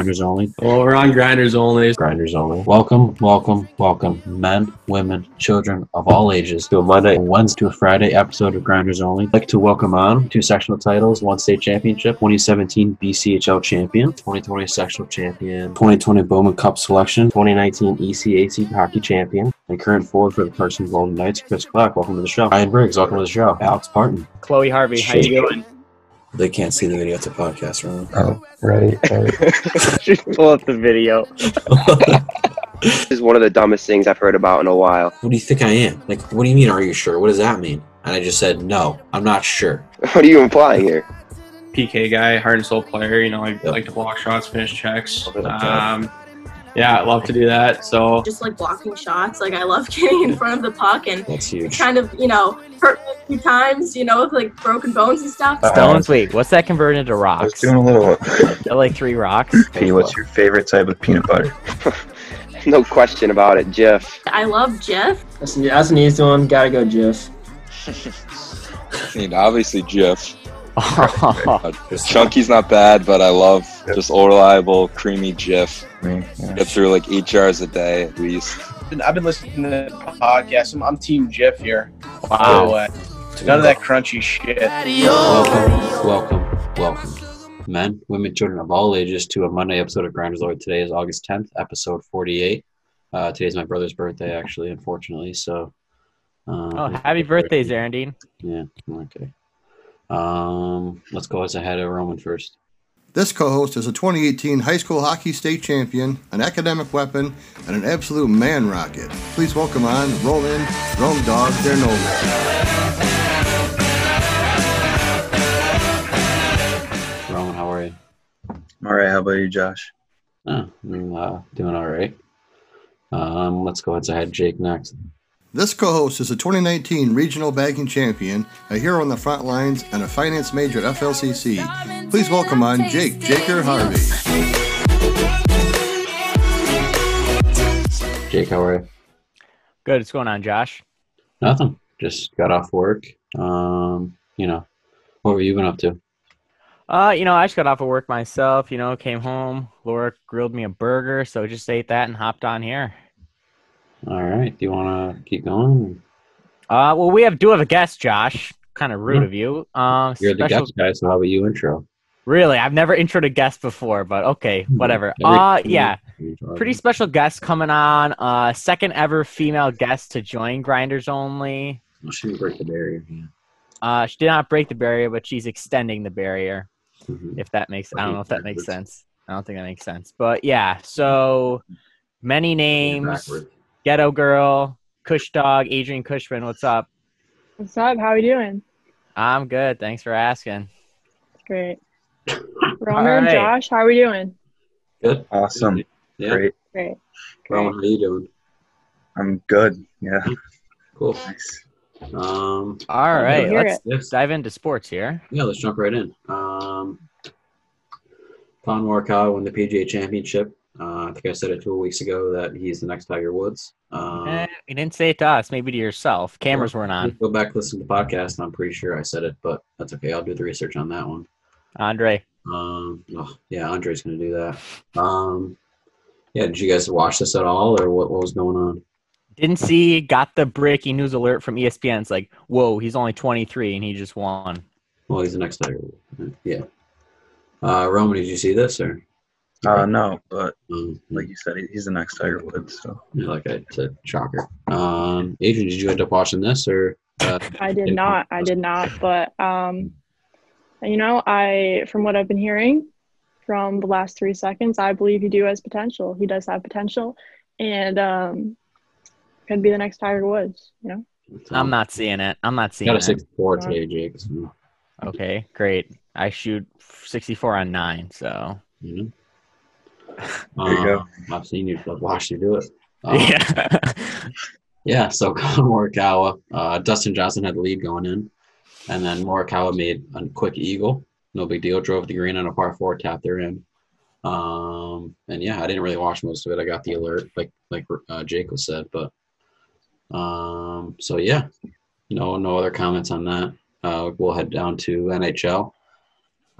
Grinders Only. Well, we're on grinders only. Grinders Only. Welcome, welcome, welcome, men, women, children of all ages to a Monday, Wednesday, to a Friday episode of Grinders Only. I'd like to welcome on two sectional titles, one state championship, 2017 BCHL champion, 2020 sectional champion, 2020 Bowman Cup selection, 2019 ECAC hockey champion, and current forward for the Clarkson Golden Knights, Chris Clark. Welcome to the show. Ryan Briggs, welcome to the show. Alex Parton. Chloe Harvey, how you doing? They can't see the video. It's a podcast, right? Oh, right, right. Just pull up the video. This is one of the dumbest things I've heard about in a while. What do you think I am? Like, what do you mean, are you sure? What does that mean? And I just said, no, I'm not sure. What are you implying here? PK guy, heart and soul player. You know, I Yep. like to block shots, finish checks. Love it, okay. Um, yeah, I love to do that. So just like blocking shots. Like I love getting in front of the puck and That's huge. kind of, you know, hurt me a few times, you know, with like broken bones and stuff. Uh, Stones, wait, what's that converted into I was rocks? doing a little. They're like three rocks. P, what's your favorite type of peanut butter? No question about it, Jeff. I love Jeff. That's, that's an easy one. Gotta go, Jeff. I mean, obviously Jif. Chunky's not bad, but I love just all reliable, creamy Jif. Yeah. Get through like eight jars a day at least. I've been listening to the podcast. I'm, I'm Team Jif here. wow. So, uh, none of that crunchy shit. Welcome, welcome, welcome. Men, women, children of all ages to a Monday episode of Grinders Lord. Today is August 10th, episode 48. Uh, today's my brother's birthday, actually, unfortunately. So, uh, Oh, happy birthday, Zarandine. Yeah, okay. Um, let's go as ahead of Roman first. This co host is a 2018 high school hockey state champion, an academic weapon, and an absolute man rocket. Please welcome on Roman Rome Dog Dernovan. Roman, how are you? All right, how about you, Josh? Oh, I'm, uh, doing all right. Um, let's go as ahead. Jake next. This co host is a 2019 regional bagging champion, a hero on the front lines, and a finance major at FLCC. Please welcome on Jake Jaker Harvey. Jake, how are you? Good. What's going on, Josh? Nothing. Just got off work. Um, you know, what have you been up to? Uh, you know, I just got off of work myself. You know, came home. Laura grilled me a burger, so just ate that and hopped on here. All right. Do you want to keep going? Uh, well, we have do have a guest, Josh. Kind of rude Mhm. of you. Um, You're the guest guy, so how about you intro? Really, I've never introed a guest before, but okay, whatever. Every- Uh, yeah. Pretty special guest coming on. Uh, second ever female guest to join Grinders Only. Well, she didn't break the barrier. Yeah. Uh, she did not break the barrier, but she's extending the barrier. Mhm. If that makes, I don't know if that makes sense. I don't think that makes sense. But yeah, so many names. Backward. Ghetto Girl, Kush Dog, Adrian Cushman. What's up? What's up? How are you doing? I'm good. Thanks for asking. Great. Roman and right. Josh, how are we doing? Good. Awesome. Yeah. Great. Great. Roman, Great. how you doing? I'm good. Yeah. Cool. Nice. Um, All right, hear let's dive into sports here. Yeah, let's jump right in. Um, Collin Morikawa won the PGA Championship. I think I said it two weeks ago that he's the next Tiger Woods. Um, Eh, you didn't say it to us, maybe to yourself. Cameras weren't on. Go back listen to the podcast. And I'm pretty sure I said it, but that's okay. I'll do the research on that one. Andre, Um, oh, yeah, Andre's gonna do that. Um, yeah, did you guys watch this at all, or what, what was going on? didn't see, got the breaking news alert from ESPN. It's like, whoa, he's only 23 and he just won. Well, he's the next Tiger. Woods. Yeah. Uh, Roman, did you see this or? Uh, no, but Um, like you said, he's the next Tiger Woods. So yeah, like I said, shocker. Um, Adrian, did you end up watching this or? Uh, I did not. I did not. But um, you know, I from what I've been hearing from the last three seconds, I believe he do has potential. He does have potential, and um, could be the next Tiger Woods. You know. I'm not seeing it. I'm not seeing Got a it. 64 today, Jake. So, Okay, great. I shoot 64 on nine, so you know. There you go. Um, I've seen you. I've watched you do it. Um, yeah. Yeah, so Morikawa, uh, Dustin Johnson had the lead going in, and then Morikawa made a quick eagle. No big deal. Drove the green on a par four, tapped her in. Um, and yeah, I didn't really watch most of it. I got the alert, like like uh, Jake was said, but um, so yeah, no no other comments on that. Uh, we'll head down to NHL.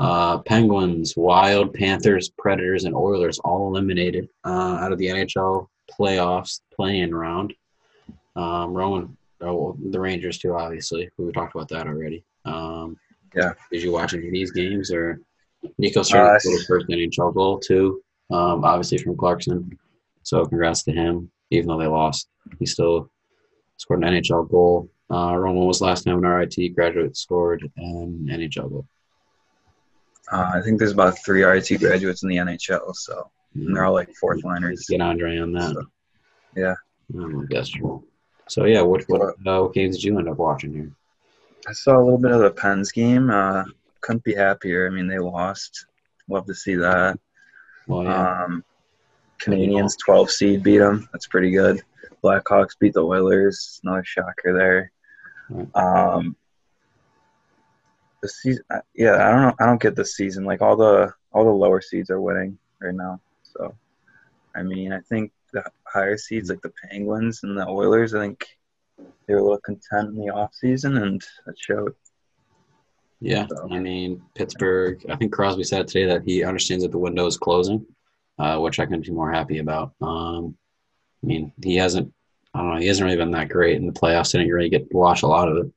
Uh, Penguins, Wild, Panthers, Predators, and Oilers all eliminated uh, out of the NHL playoffs playing round. Um, Roman, oh, the Rangers too, obviously. We talked about that already. Um, Yeah. Did you watch any of these games or Nico Sturm Uh, scored his first NHL goal too? Um, obviously from Clarkson. So congrats to him. Even though they lost, he still scored an NHL goal. Uh, Roman, was last time an RIT graduate scored an NHL goal? Uh, I think there's about three RIT graduates in the NHL, so and they're all like fourth liners. Get Andre on that. So, yeah. Guess true. So yeah, what what uh, what games did you end up watching here? I saw a little bit of the Pens game. Uh, couldn't be happier. I mean, they lost. Love to see that. Well, yeah. Um, Canadiens 12 seed beat them. That's pretty good. Blackhawks beat the Oilers. Another shocker there. Um, the season, uh, yeah, I don't know. I don't get the season. Like all the all the lower seeds are winning right now. So, I mean, I think the higher seeds like the Penguins and the Oilers. I think they were a little content in the off season, and that showed. Yeah, I mean Pittsburgh. I think Crosby said today that he understands that the window is closing, uh, which I couldn't be more happy about. Um, I mean, he hasn't. I don't know. He hasn't really been that great in the playoffs. Didn't really get to watch a lot of it.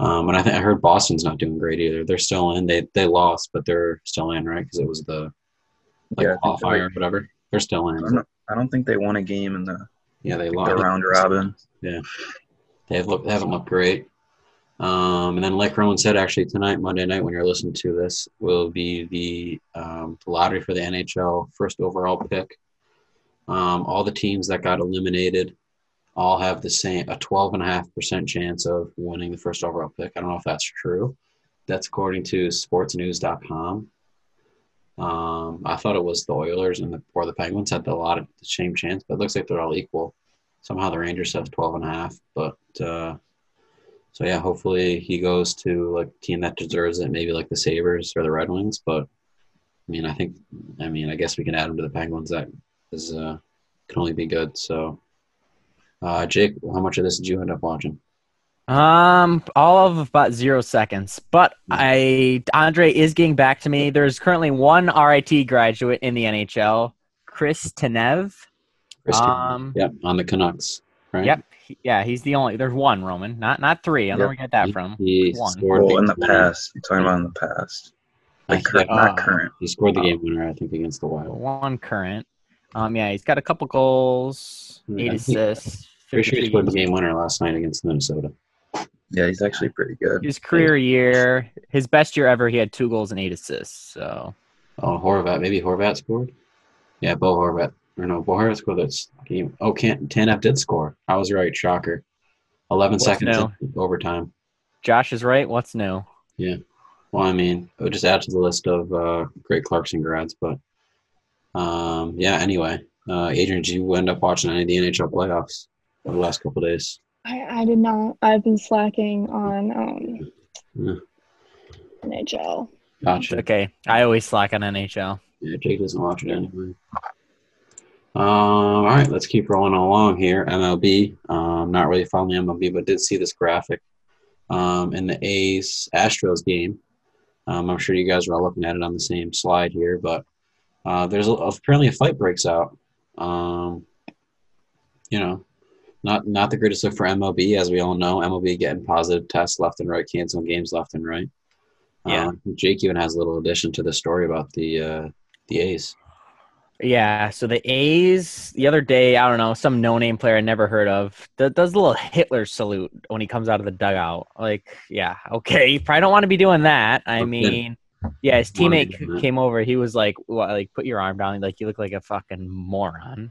Um, and I think I heard Boston's not doing great either. They're still in. They they lost, but they're still in, right? Because it was the like Yeah, qualifier or whatever. They're still I in. don't, I don't think they won a game in the Yeah, they lost the round robin. Yeah, they've looked they haven't looked great. Um, and then, like Roman said, actually tonight, Monday night, when you're listening to this, will be the um, the lottery for the NHL first overall pick. Um, all the teams that got eliminated all have the same a 12.5% chance of winning the first overall pick. I don't know if that's true. That's according to sportsnews.com. Um, I thought it was the Oilers and the or the Penguins had a lot of the same chance, but it looks like they're all equal. Somehow the Rangers have 12 and a half, but uh, so yeah, hopefully he goes to like a team that deserves it, maybe like the Sabres or the Red Wings. But I mean, I think, I mean, I guess we can add him to the Penguins. That is uh, can only be good. So, uh, Jake, how much of this did you end up watching? Um, all of about zero seconds. But I Andre is getting back to me. There's currently one RIT graduate in the NHL, Chris Tanev. Chris Tanev. Um, Yep, on the Canucks, right? Yep. Yeah, he's the only. There's one Roman, not not three. I don't know where you get that He- from. He One. scored Well, in the past, I'm talking about in the past. Like, cur- think- not uh, current. He scored the game winner, I think, against the Wild. One current. Um, yeah, he's got a couple goals, eight assists. Pretty sure he 53 scored the game winner last night against Minnesota. Yeah, he's actually pretty good. His career year, his best year ever, he had two goals and eight assists. So Oh, Horvat. Maybe Horvat scored? Yeah, Bo Horvat. Or no, Bo Horvat scored this game. Oh, Can Tanev did score. I was right. Shocker. 11 What's seconds new? overtime. Josh is right. What's new? Yeah. Well, I mean, it would just add to the list of uh, great Clarkson grads. But um, yeah, anyway. Uh, Adrian, did you end up watching any of the NHL playoffs over the last couple days? I, I did not. I've been slacking on um, Yeah. NHL. Gotcha. Okay, I always slack on NHL. Yeah, Jake doesn't watch it anyway. Um, all right, let's keep rolling along here. MLB. Um, not really following MLB, but did see this graphic um, in the A's Astros game. Um, I'm sure you guys are all looking at it on the same slide here, but uh, there's a, apparently a fight breaks out. Um, you know, not not the greatest look for MLB, as we all know. MLB getting positive tests left and right, canceling games left and right. Yeah. Um, Jake even has a little addition to the story about the uh, the A's. Yeah, so the A's the other day, I don't know, some no-name player I never heard of that does a little Hitler salute when he comes out of the dugout. Like, yeah, okay, you probably don't want to be doing that. I Okay. mean, yeah, his teammate came over. He was like, "What? Like, put your arm down." Like, you look like a fucking moron.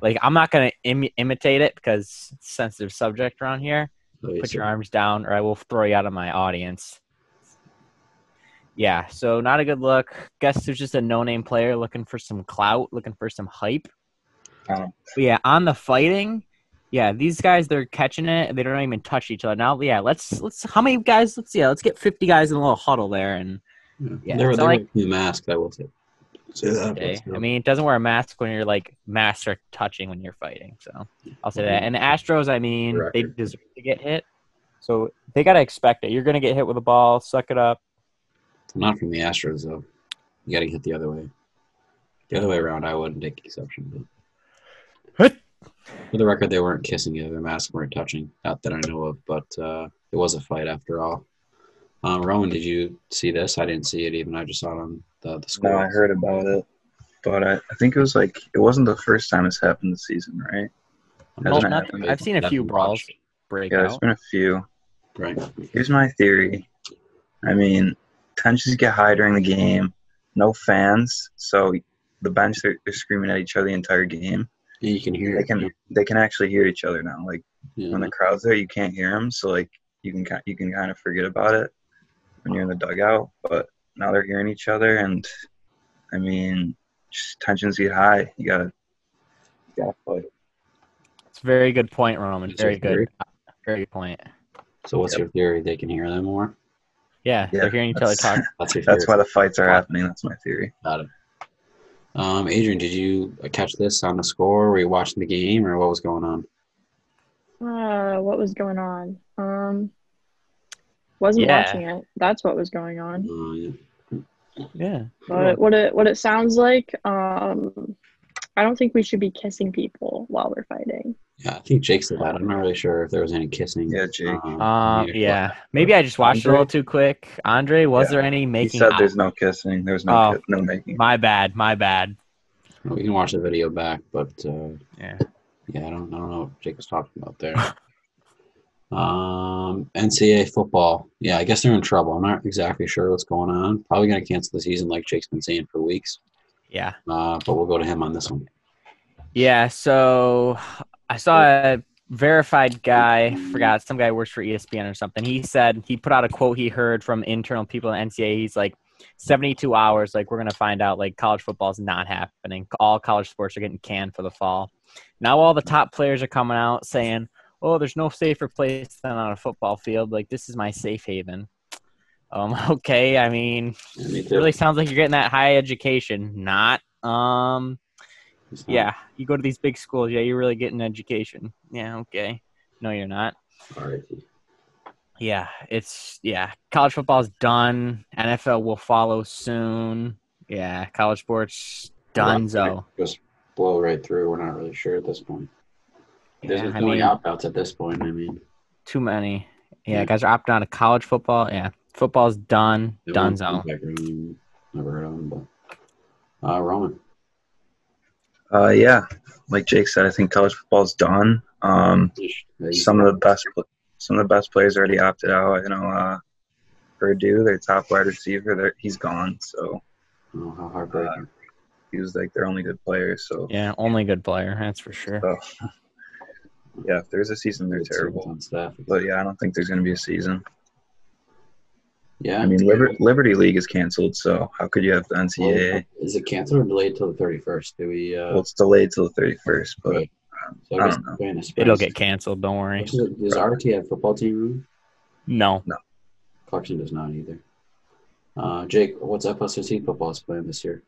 Like, I'm not gonna Im- imitate it because it's a sensitive subject around here. Put your arms down, or I will throw you out of my audience. Yeah, so not a good look. Guess there's just a no-name player looking for some clout, looking for some hype. Um, yeah, on the fighting, yeah, these guys they're catching it. They don't even touch each other. Now, yeah, let's let's how many guys? Let's yeah, let's get 50 guys in a little huddle there, and yeah, they were so they like. I will say. Say that. okay. I mean, it doesn't wear a mask when you're like masks are touching when you're fighting. So I'll say that. And the Astros, I mean, they deserve to get hit. So they gotta expect it. You're gonna get hit with a ball. Suck it up. Not from the Astros though. You got to hit the other way. The other way around, I wouldn't take exception. But for the record, they weren't kissing you. Their masks weren't touching. Not that I know of, but uh, it was a fight after all. Um, Roman, did you see this? I didn't see it even. I just saw it on the, the score. No, I heard about it, but I, I think it was like it wasn't the first time it's happened this season, right? Well, Hasn't happened? I've seen a few brawls break Yeah, there's out. been a few. Right. Here's my theory. I mean, tensions get high during the game. No fans, so the bench they're, they're screaming at each other the entire game. Yeah, you can hear They it. can they can actually hear each other now. Like Yeah. when the crowd's there, you can't hear them, so like you can you can kind of forget about it when you're in the dugout. But now they're hearing each other, and I mean, just tensions get high. You gotta you gotta fight. It's a very good point, Roman. That's Very good. Very good point. So what's your theory? They can hear them more. Yeah, Yeah, they're hearing each other talk. That's. That's why the fights are happening. That's my theory. Got it. Um, Adrian, did you catch this on the score? Were you watching the game, or what was going on? Uh, what was going on? Um, wasn't Yeah. watching it. That's what was going on. Uh, yeah. Yeah. But what it what it sounds like, um, I don't think we should be kissing people while we're fighting. Yeah, I think Jake said that. I'm not really sure if there was any kissing. Yeah, Jake. Um, Um, neither. yeah. Maybe I just watched it a little too quick. Andre, was Yeah. there any making? He said out? there's no kissing. There's no Oh. ki- no making. My bad. My bad. We can watch the video back, but uh, Yeah. yeah, I don't, I don't know what Jake was talking about there. um, NCAA football. Yeah, I guess they're in trouble. I'm not exactly sure what's going on. Probably going to cancel the season, like Jake's been saying for weeks. Yeah. Uh, but we'll go to him on this one. Yeah. So I saw a verified guy, forgot some guy works for ESPN or something. He said he put out a quote he heard from internal people in NCAA. He's like, 72 hours, like we're gonna find out like college football is not happening. All college sports are getting canned for the fall. Now all the top players are coming out saying, "Oh, there's no safer place than on a football field. Like this is my safe haven." Um, okay, I mean, Yeah, it really sounds like you're getting that high education, not um not- yeah, you go to these big schools. Yeah, you're really getting education. Yeah, okay. No, you're not. Yeah, it's yeah. College football's done. NFL will follow soon. Yeah, college sports donezo. Just blow right through. We're not really sure at this point. There's Yeah, been I many mean, opt-outs at this point. I mean, too many. Yeah, Yeah. guys are opting out of college football. Yeah, football's done. they weren't Donezo. back room, Never heard of them, but uh, Roman. Uh, yeah, like Jake said, I think college football's done. Um, some of the best, some of the best players already opted out. You know, uh, Purdue, their top wide receiver, he's gone. So Oh, how heartbreaking. he was like their only good player. So, Yeah, only good player. That's for sure. so yeah, if there's a season, they're terrible. On staff. But yeah, I don't think there's going to be a season. Yeah. I mean, Liber- Liberty League is canceled, so how could you have the Well, NCAA? is it canceled or delayed till the 31st? Do we? Uh, Well, it's delayed till the 31st, but right. So I I don't know. we're in a spring. It'll get canceled. Don't worry. Which is- Does RT have football team room? No, no. Clarkson does not either. Uh, Jake, what's FSC football is playing this year?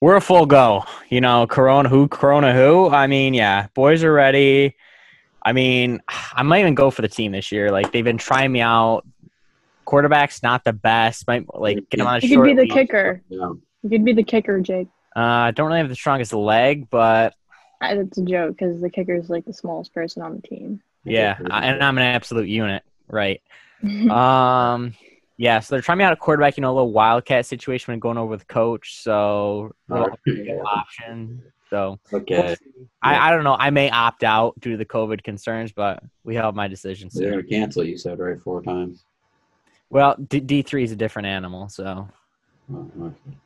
We're a full go. You know, Corona who, Corona who. I mean, yeah, boys are ready. I mean, I might even go for the team this year. Like they've been trying me out. Quarterback's not the best. Might like get him on a You short. could be the kicker. Yeah. You could be the kicker, Jake. Uh, I don't really have the strongest leg, but I, that's a joke because the kicker is like the smallest person on the team. yeah, and I'm an absolute unit, right? Um, yeah. So they're trying me out at quarterback. You know, a little wildcat situation when going over with coach. So a little Okay. option. So Okay. I, I don't know. I may opt out due to the COVID concerns, but we have my decision They're going to cancel, you said, right? Four times. Well, D three is a different animal, so Oh, okay.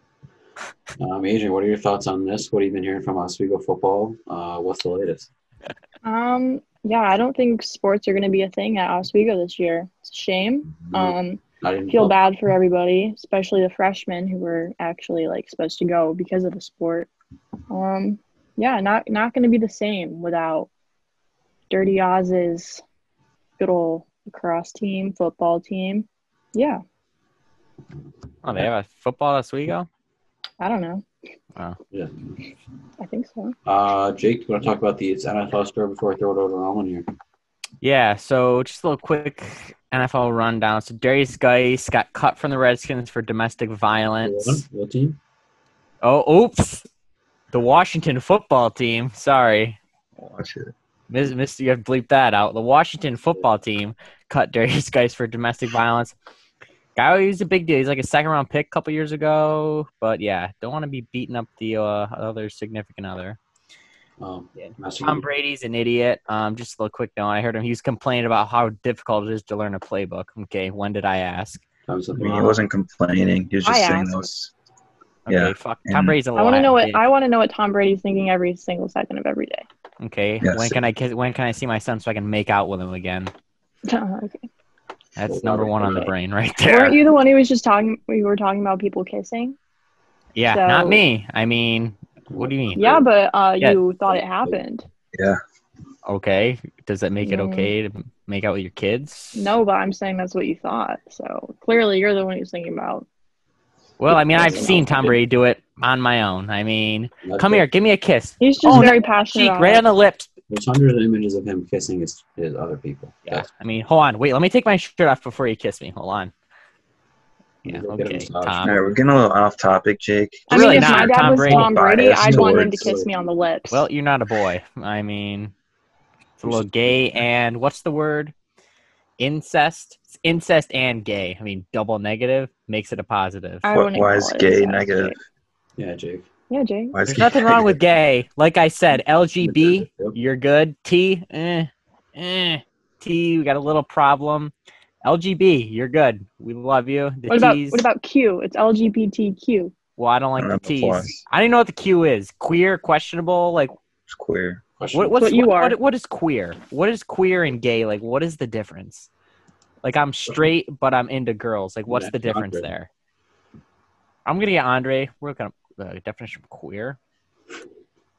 Um, Adrian, what are your thoughts on this? What have you been hearing from Oswego football? Uh, what's the latest? Um, yeah, I don't think sports are going to be a thing at Oswego this year. It's a shame. No, Um, Not even feel close. bad for everybody, especially the freshmen who were actually like supposed to go because of the sport. Um, yeah, not not going to be the same without Dirty Oz's good old lacrosse team, football team. Yeah, oh, they have a football at Oswego. I don't know. Yeah. I think so. Uh, Jake, do you want to talk about the NFL story before I throw it over to Roman here? Yeah, so just a little quick NFL rundown. So Derrius Guice got cut from the Redskins for domestic violence. What team? Oh, oops. The Washington football team. Sorry. Watch it. Miss, miss, you have to bleep that out. The Washington football team cut Derrius Guice for domestic violence. Guy, he's a big deal. He's like a second round pick a couple years ago. But yeah, don't want to be beating up the uh, other significant other. Um, Yeah. Tom Brady's an idiot. Um, just a little quick note. I heard him. He was complaining about how difficult it is to learn a playbook. Okay, when did I ask? I was I a- mean, he wasn't complaining. He was just I saying asked. those. Okay, Yeah, fuck. Tom and- Brady's a I want to know what I want to know what Tom Brady's thinking every single second of every day. Okay, Yes. when can I kiss, when can I see my son so I can make out with him again? okay. That's Well, number one on the brain right there. Weren't you the one who was just talking? We were talking about people kissing. yeah, So- not me. I mean, what do you mean? Yeah, but uh, Yeah. you thought it happened. Yeah. Okay, does that make it Mm. okay to make out with your kids? No, but I'm saying that's what you thought. So clearly, you're the one who's thinking about. Well, I mean, I've seen. Tom Brady do it on my own. I mean, That's come it. here, give me a kiss. He's just Oh, very no, passionate. Cheek right on the lips. There's hundreds of images of him kissing his, his other people. Yeah, I mean, hold on, wait, let me take my shirt off before you kiss me. Hold on. Yeah, Go get a okay, massage. Tom. right, we're getting a little off topic, Jake. I Really mean, if not, my dad Tom was Brady. Tom Brady, I'd want him to towards- kiss me on the lips. Well, you're not a boy. I mean, it's a little gay and what's the word? Incest. It's incest and gay. I mean, double negative makes it a positive. I Why- why is gay incest, negative? Jake. Yeah, Jake. Yeah, Jake. There's nothing wrong with gay. Like I said, LGB, Yep. you're good. T, eh, eh. T, we got a little problem. LGB, you're good. We love you. The What about T's, what about Q? It's LGBTQ. well, I don't like the don't know T's. plus. I don't even know what the Q is. Queer, questionable. Like, It's queer. What, what's what you what, are. What, what is queer? What is queer and gay? Like, what is the difference? Like, I'm straight, but I'm into girls. Like, what's Yeah, the difference Andre. there? I'm gonna get Andre. We're gonna the definition of queer.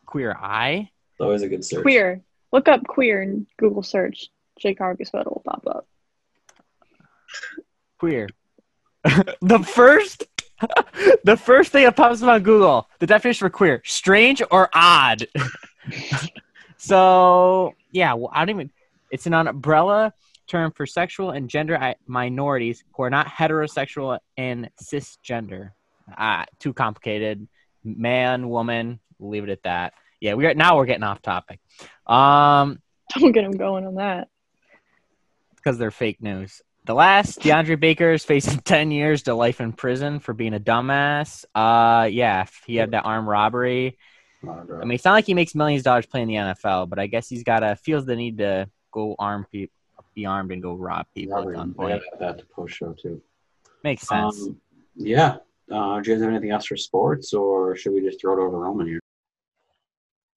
Queer eye. It's always a good search. Queer. Look up queer in Google search. Jake Hargis photo will pop up. Queer. the first, the first thing that pops up on Google, the definition for queer: strange or odd. so yeah, well, I don't even. It's an umbrella term for sexual and gender minorities who are not heterosexual and cisgender. Ah, too complicated. Man, woman. We'll leave it at that. Yeah, we are now we're getting off topic. Um, Don't get him going on that. because they're fake news. The last DeAndre Baker is facing 10 years to life in prison for being a dumbass. Uh, yeah, he had that armed robbery. I mean, it's not like he makes millions of dollars playing the NFL, but I guess he's got to feels the need to go arm people, be armed and go rob people Robert, at I gunpoint. that to post show too. Makes sense. Um, yeah. Uh, do you guys have anything else for sports, or should we just throw it over Roman here?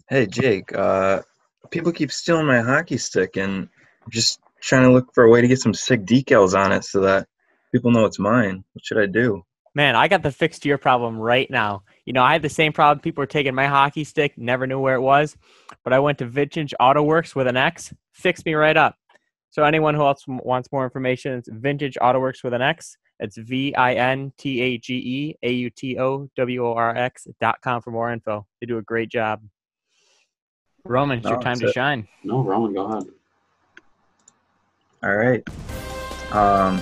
Hey, Jake. Uh, people keep stealing my hockey stick, and just trying to look for a way to get some sick decals on it so that people know it's mine. What should I do? Man, I got the fix to your problem right now. You know, I had the same problem. People were taking my hockey stick, never knew where it was, but I went to Vintage Auto Works with an X, fixed me right up. So anyone who else wants more information, it's Vintage Auto Works with an X. It's V I N T A G E A U T O W O R X dot com for more info. They do a great job. Roman, it's your time to it. shine. No, Roman, go ahead. All right. Um,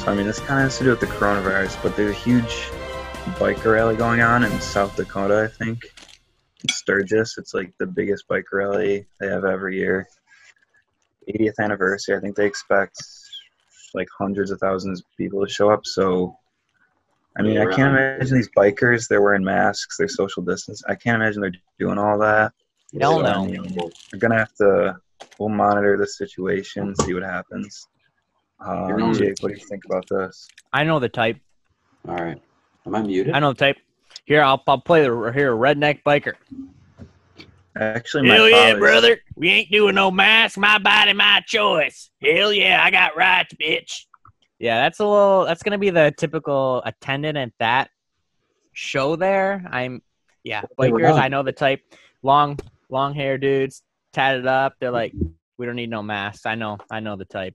so, I mean, this kind of has to do with the coronavirus, but there's a huge biker rally going on in South Dakota, I think. In Sturgis. It's like the biggest biker rally they have every year. 80th anniversary. I think they expect like hundreds of thousands of people to show up. So, I mean, I can't imagine these bikers. They're wearing masks. They're social distance. I can't imagine they're doing all that. Hell So, no. I mean, We're gonna have to. We'll monitor the situation, see what happens. Um, Jake, what do you think about this? I know the type. All right. Am I muted? I know the type. Here, I'll, I'll play the here redneck biker. Actually, my Hell yeah, father's- brother. We ain't doing no mask. My body, my choice. Hell yeah, I got rights, bitch. Yeah, that's a little. That's gonna be the typical attendant at that show. There, I'm. Yeah, They bikers. I know the type. Long, long hair dudes, tatted up. They're like, we don't need no masks. I know. I know the type.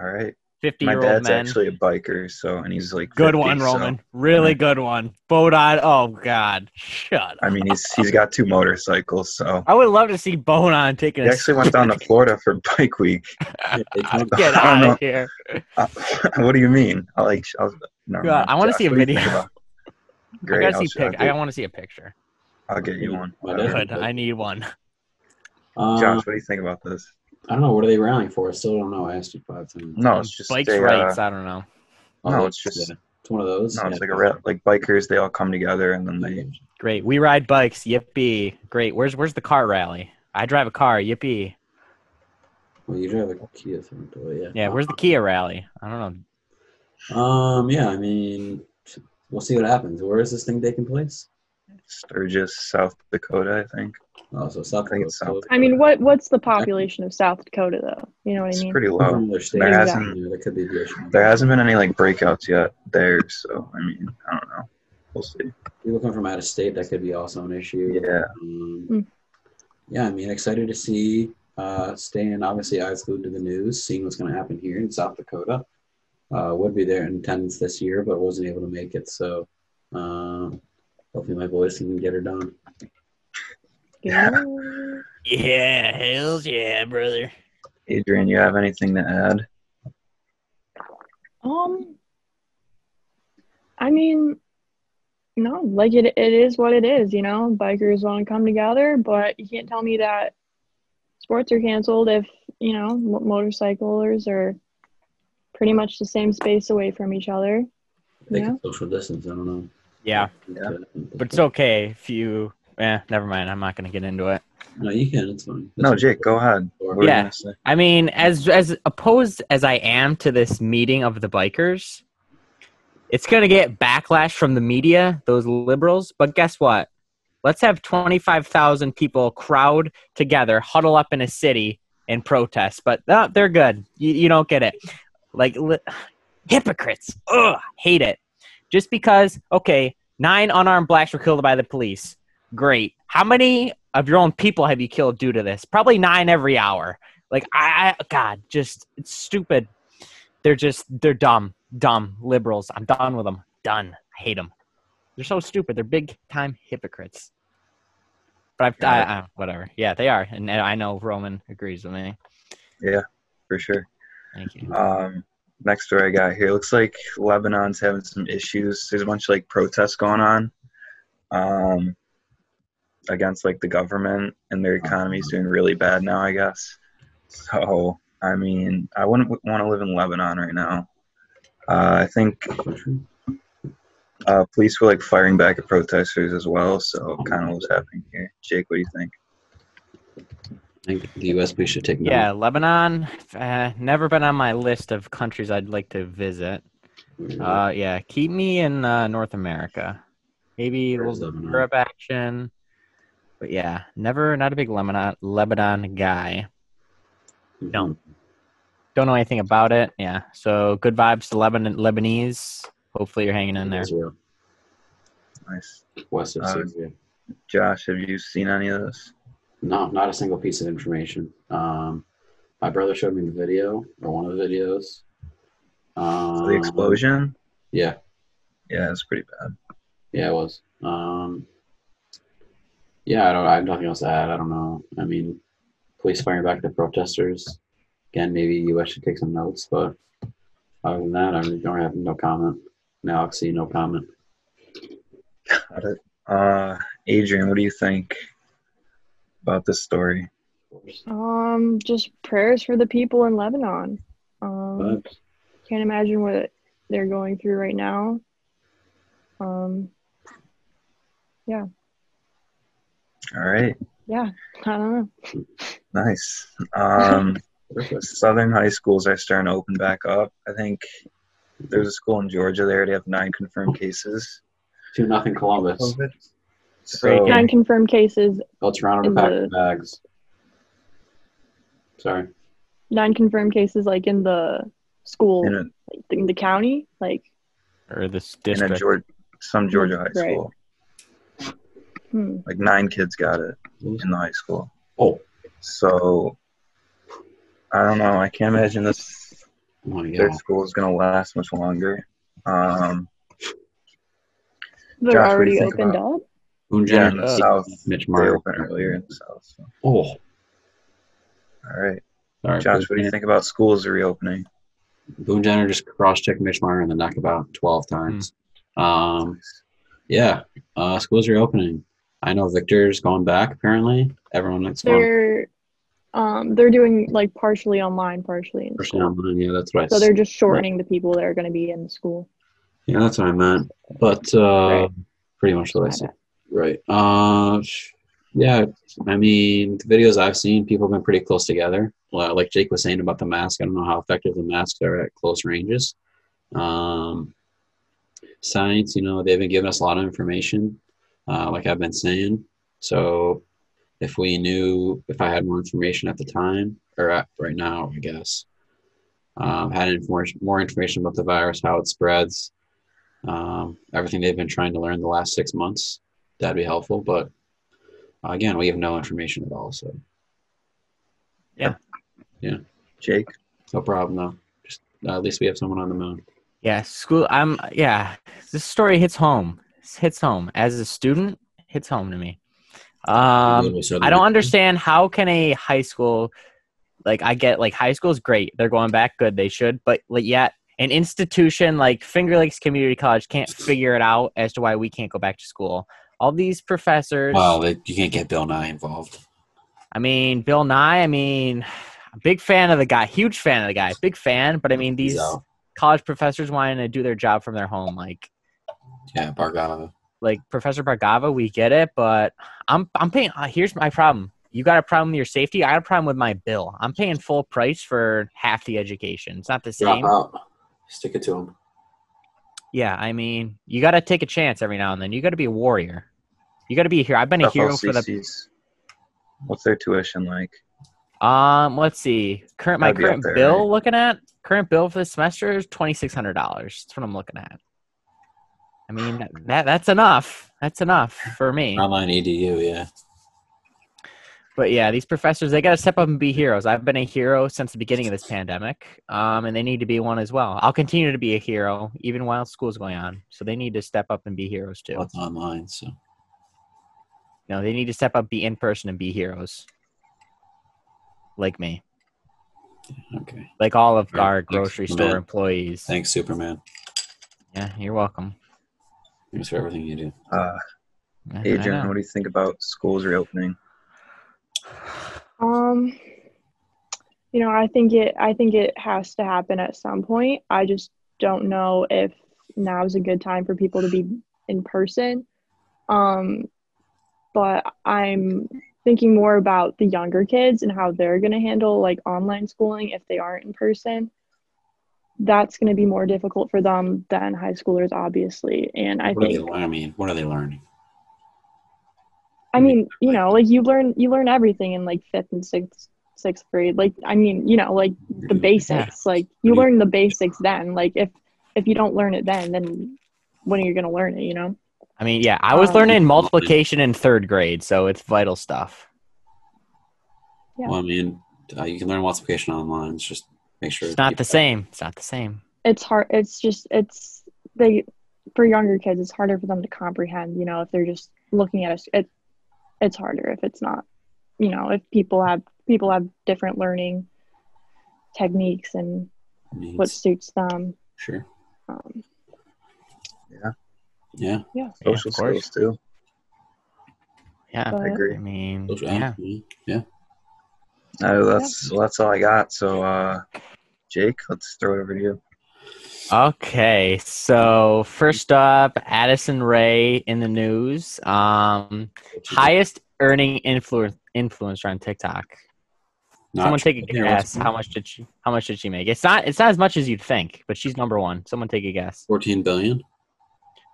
All right. 50 My year old dad's men. actually a biker, so and he's like Good 50, one, so- Roman. Really good one. Bodon. Oh God, shut. I mean, he's he's got two motorcycles, so I would love to see Bonon taking he a actually went down to Florida for Bike Week. Get out of here. Uh, what do you mean? I like. I'll, never God. I wanna see a what do you think video. I Great. gotta I'll see I'll pic- I want to see a picture. I'll get you one. My dad- Good. I need one. Uh, Josh, what do you think about this? I don't know. What are they rallying for? I still don't know. I asked you five times. No, it's just Bikes a, rights. uh, I don't know. no, it's just yeah, it's one of those. no, it's Yeah. like a ra- like bikers. They all come together and then they. Great. We ride bikes. Yippee. Great. Where's Where's the car rally? I drive a car. Yippee. Well, you drive a Kia Sorento, yeah. Yeah. Where's the Kia rally? I don't know. Um. Yeah. I mean, we'll see what happens. Where is this thing taking place? Sturgis, South Dakota, I think. Oh, so South I think it's South. I mean, what what's the population of South Dakota though? You know what I mean? It's pretty low. There Exactly. hasn't Yeah, could be the issue. there hasn't been any like breakouts yet there, so I mean, I don't know. We'll see. People come from out of state. That could be also an issue. Yeah. Um, Mm. Yeah. I mean, excited to see. Uh, staying obviously eyes glued to the news, seeing what's going to happen here in South Dakota. Uh, would be there in attendance this year, but wasn't able to make it. So, uh, hopefully, my voice can get her done. Yeah. Yeah. Hells yeah, brother. Adrian, you have anything to add? Um, I mean, no, like it, it is what it is, you know. Bikers want to come together, but you can't tell me that sports are canceled if, you know, mo- motorcyclers are pretty much the same space away from each other. They Yeah. can social distance. I don't know. Yeah. Yeah. But it's okay if you. Eh, never mind. I'm not gonna get into it. No, you can. It's fine. No, Jake, go ahead. What Yeah. I mean, as as opposed as I am to this meeting of the bikers, it's gonna get backlash from the media, those liberals. But guess what? Let's have twenty five thousand people crowd together, huddle up in a city, and protest. But no, they're good. You, you don't get it. Like li- hypocrites. Ugh, hate it. Just because, okay, nine unarmed blacks were killed by the police. Great. How many of your own people have you killed due to this? Probably nine every hour. Like I, I God, just it's stupid. They're just they're dumb, dumb liberals. I'm done with them. Done. I hate them. They're so stupid. They're big time hypocrites. But I've, I, I, whatever. Yeah, they are, and I know Roman agrees with me. Yeah, for sure. Thank you. Um, next story I got here looks like Lebanon's having some issues. There's a bunch of like protests going on um, against like the government, and their economy's doing really bad now. I guess. So I mean, I wouldn't want to live in Lebanon right now. Uh, I think uh, police were like firing back at protesters as well. So kind of what's happening here. Jake, what do you think? I think the U.S. police should take note. Yeah, Lebanon. Uh, never been on my list of countries I'd like to visit. Uh, yeah, keep me in uh, North America. Maybe a Where's little Lebanon? Europe action. But yeah, never not a big Lebanon Lebanon guy. No. Don't know anything about it. Yeah. So good vibes to Lebanon Lebanese. Hopefully you're hanging in there. Israel, Nice. west of Uh, Syria. Josh, have you seen any of this? No, not a single piece of information. Um, my brother showed me the video or one of the videos. Um, the explosion? Yeah, Yeah, it's pretty bad. yeah, it was. Um, yeah, I don't. I have nothing else to add. I don't know. I mean, police firing back at the protesters. Again, maybe U.S. should take some notes, but other than that, I really don't have no comment. Now, see, no comment. Got it. Uh, Adrian, what do you think about this story? Um, just prayers for the people in Lebanon. Um, But can't imagine what they're going through right now. Um, yeah, All right, yeah, I don't know. nice. Um, Southern high schools are starting to open back up. I think there's a school in Georgia there. They have nine confirmed cases. two nothing Columbus. COVID. So, Nine confirmed cases. Oh, Toronto to pack the- the bags. Sorry. Nine confirmed cases, like in the school, in a, like, in the county, like. Or this in a district. Georgia, some Georgia high Right. school, Hmm. like nine kids got it in the high school. Oh, So I don't know. I can't imagine this Oh my their school is going to last much longer. Um, They're Josh, already you think opened about- up. Boone yeah, in Jenner, the south, Mitch they Marner. opened earlier in the south. So. Oh, All right, sorry. Josh, Boone what do you think about schools reopening? Boone Jenner just cross-checked Mitch Marner in the neck about 12 times. Um, yeah, uh, schools are opening. I know Victor's going back. Apparently, everyone that's going They're um they're doing like partially online, partially in personally school. online. Yeah, that's right. So they're just shortening the people that are going to be in the school. Yeah, that's what I meant. But uh, Right. pretty much what I Got said. Right. Uh, yeah. I mean, the videos I've seen, people have been pretty close together. Like Jake was saying about the mask, I don't know how effective the masks are at close ranges. Um, science, you know, they've been giving us a lot of information, uh, like I've been saying. So if we knew, if I had more information at the time, or at, right now, I guess, um, had information, more information about the virus, how it spreads, um, everything they've been trying to learn the last six months, that'd be helpful. But uh, again, we have no information at all, so yeah, yeah, Jake? no problem though. Just uh, at least we have someone on the moon. Yeah, school. I'm. Yeah, this story hits home. This hits home as a student. Hits home to me. Um, I don't understand how can a high school, like I get like high school is great. They're going back good. They should, but like yet an institution like Finger Lakes Community College can't figure it out as to why we can't go back to school. All these professors. Well, they, you can't get Bill Nye involved. I mean, Bill Nye. I mean, big fan of the guy. Huge fan of the guy. Big fan. But I mean, these He's college professors wanting to do their job from their home, like Yeah, Bargava. like Professor Bargava, we get it, but I'm I'm paying. Uh, here's my problem. You got a problem with your safety. I got a problem with my bill. I'm paying full price for half the education. It's not the same. Stick it to him. Yeah, I mean, you got to take a chance every now and then. You got to be a warrior. You got to be a hero. I've been a hero for the. FLCCs. What's their tuition like? Um, let's see. Current my Gotta be up current there, bill right? looking at current bill for the semester is twenty six hundred dollars. That's what I'm looking at. I mean that that's enough. That's enough for me. Online EDU, yeah. But yeah, these professors they got to step up and be heroes. I've been a hero since the beginning of this pandemic, um, and they need to be one as well. I'll continue to be a hero even while school's going on. So they need to step up and be heroes too. Well, it's online, so No, they need to step up, be in person, and be heroes, like me, okay. like all of Right. our Thanks, grocery man. store employees. Thanks, Superman. Yeah, you're welcome. Thanks for everything you do. Uh, Yeah, Adrian, what do you think about schools reopening? Um, you know, I think it. I think it has to happen at some point. I just don't know if now is a good time for people to be in person. Um, but I'm thinking more about the younger kids and how they're going to handle like online schooling if they aren't in person. That's going to be more difficult for them than high schoolers, obviously. And I what think are they learning? I mean, what are they learning? I mean, you know, like you learn you learn everything in like fifth and sixth sixth grade. Like I mean, you know, like the basics. Like you learn the basics then. Like if if you don't learn it then, then when are you gonna learn it? You know? I mean, yeah, I was Um, learning multiplication in third grade, so it's vital stuff. Yeah. Well, I mean, uh, you can learn multiplication online. It's just make sure It's not you- the same. It's not the same. It's hard. It's just it's they for younger kids. It's harder for them to comprehend. You know, if they're just looking at us, it it's harder if it's not. You know, if people have people have different learning techniques and needs. what suits them. Sure. Um, Yeah, Yeah. yeah. social of course. skills too. Yeah, But- I agree. I mean, Those- yeah. Yeah. Uh, that's that's all I got. So, uh, Jake, let's throw it over to you. Okay, so first up, Addison Rae in the news. Um, highest earning influence influencer on TikTok. Not Someone take a true. guess. How much did she? How much did she make? It's not. It's not as much as you'd think, but she's number one. Someone take a guess. 14 billion?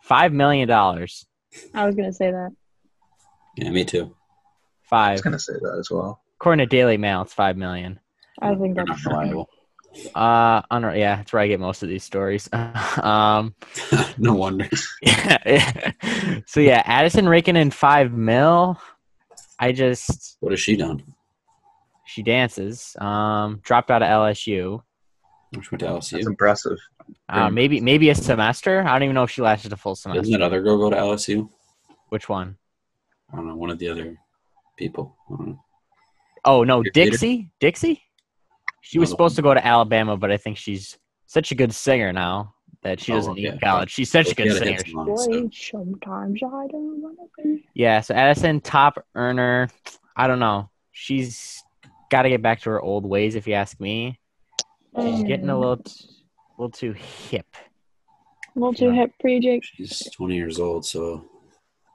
Five million dollars. I was gonna say that. Yeah, me too. Five. I was gonna say that as well. According to Daily Mail, it's five million. I think that's not reliable. Uh, unre- yeah, that's where I get most of these stories. um, no wonder. Yeah. so yeah, Addison raking in five mil. I just What has she done? she dances. Um, dropped out of LSU. Which went to That's LSU. impressive. Uh, maybe maybe a semester. I don't even know if she lasted a full semester. Doesn't that other girl go to LSU? Which one? I don't know. One of the other people. I don't know. Oh no, Your theater? Dixie. Dixie. She was Oh, supposed to go to Alabama, but I think she's such a good singer now that she Oh, doesn't need okay. college. She's such a She good had singer. hit song, so- Boy, sometimes I don't wanna be. Yeah, so Addison, top earner. I don't know. She's got to get back to her old ways, if you ask me. She's getting a Mm. little, t- little too hip. A little too hip for you, Jake. She's 20 years old, so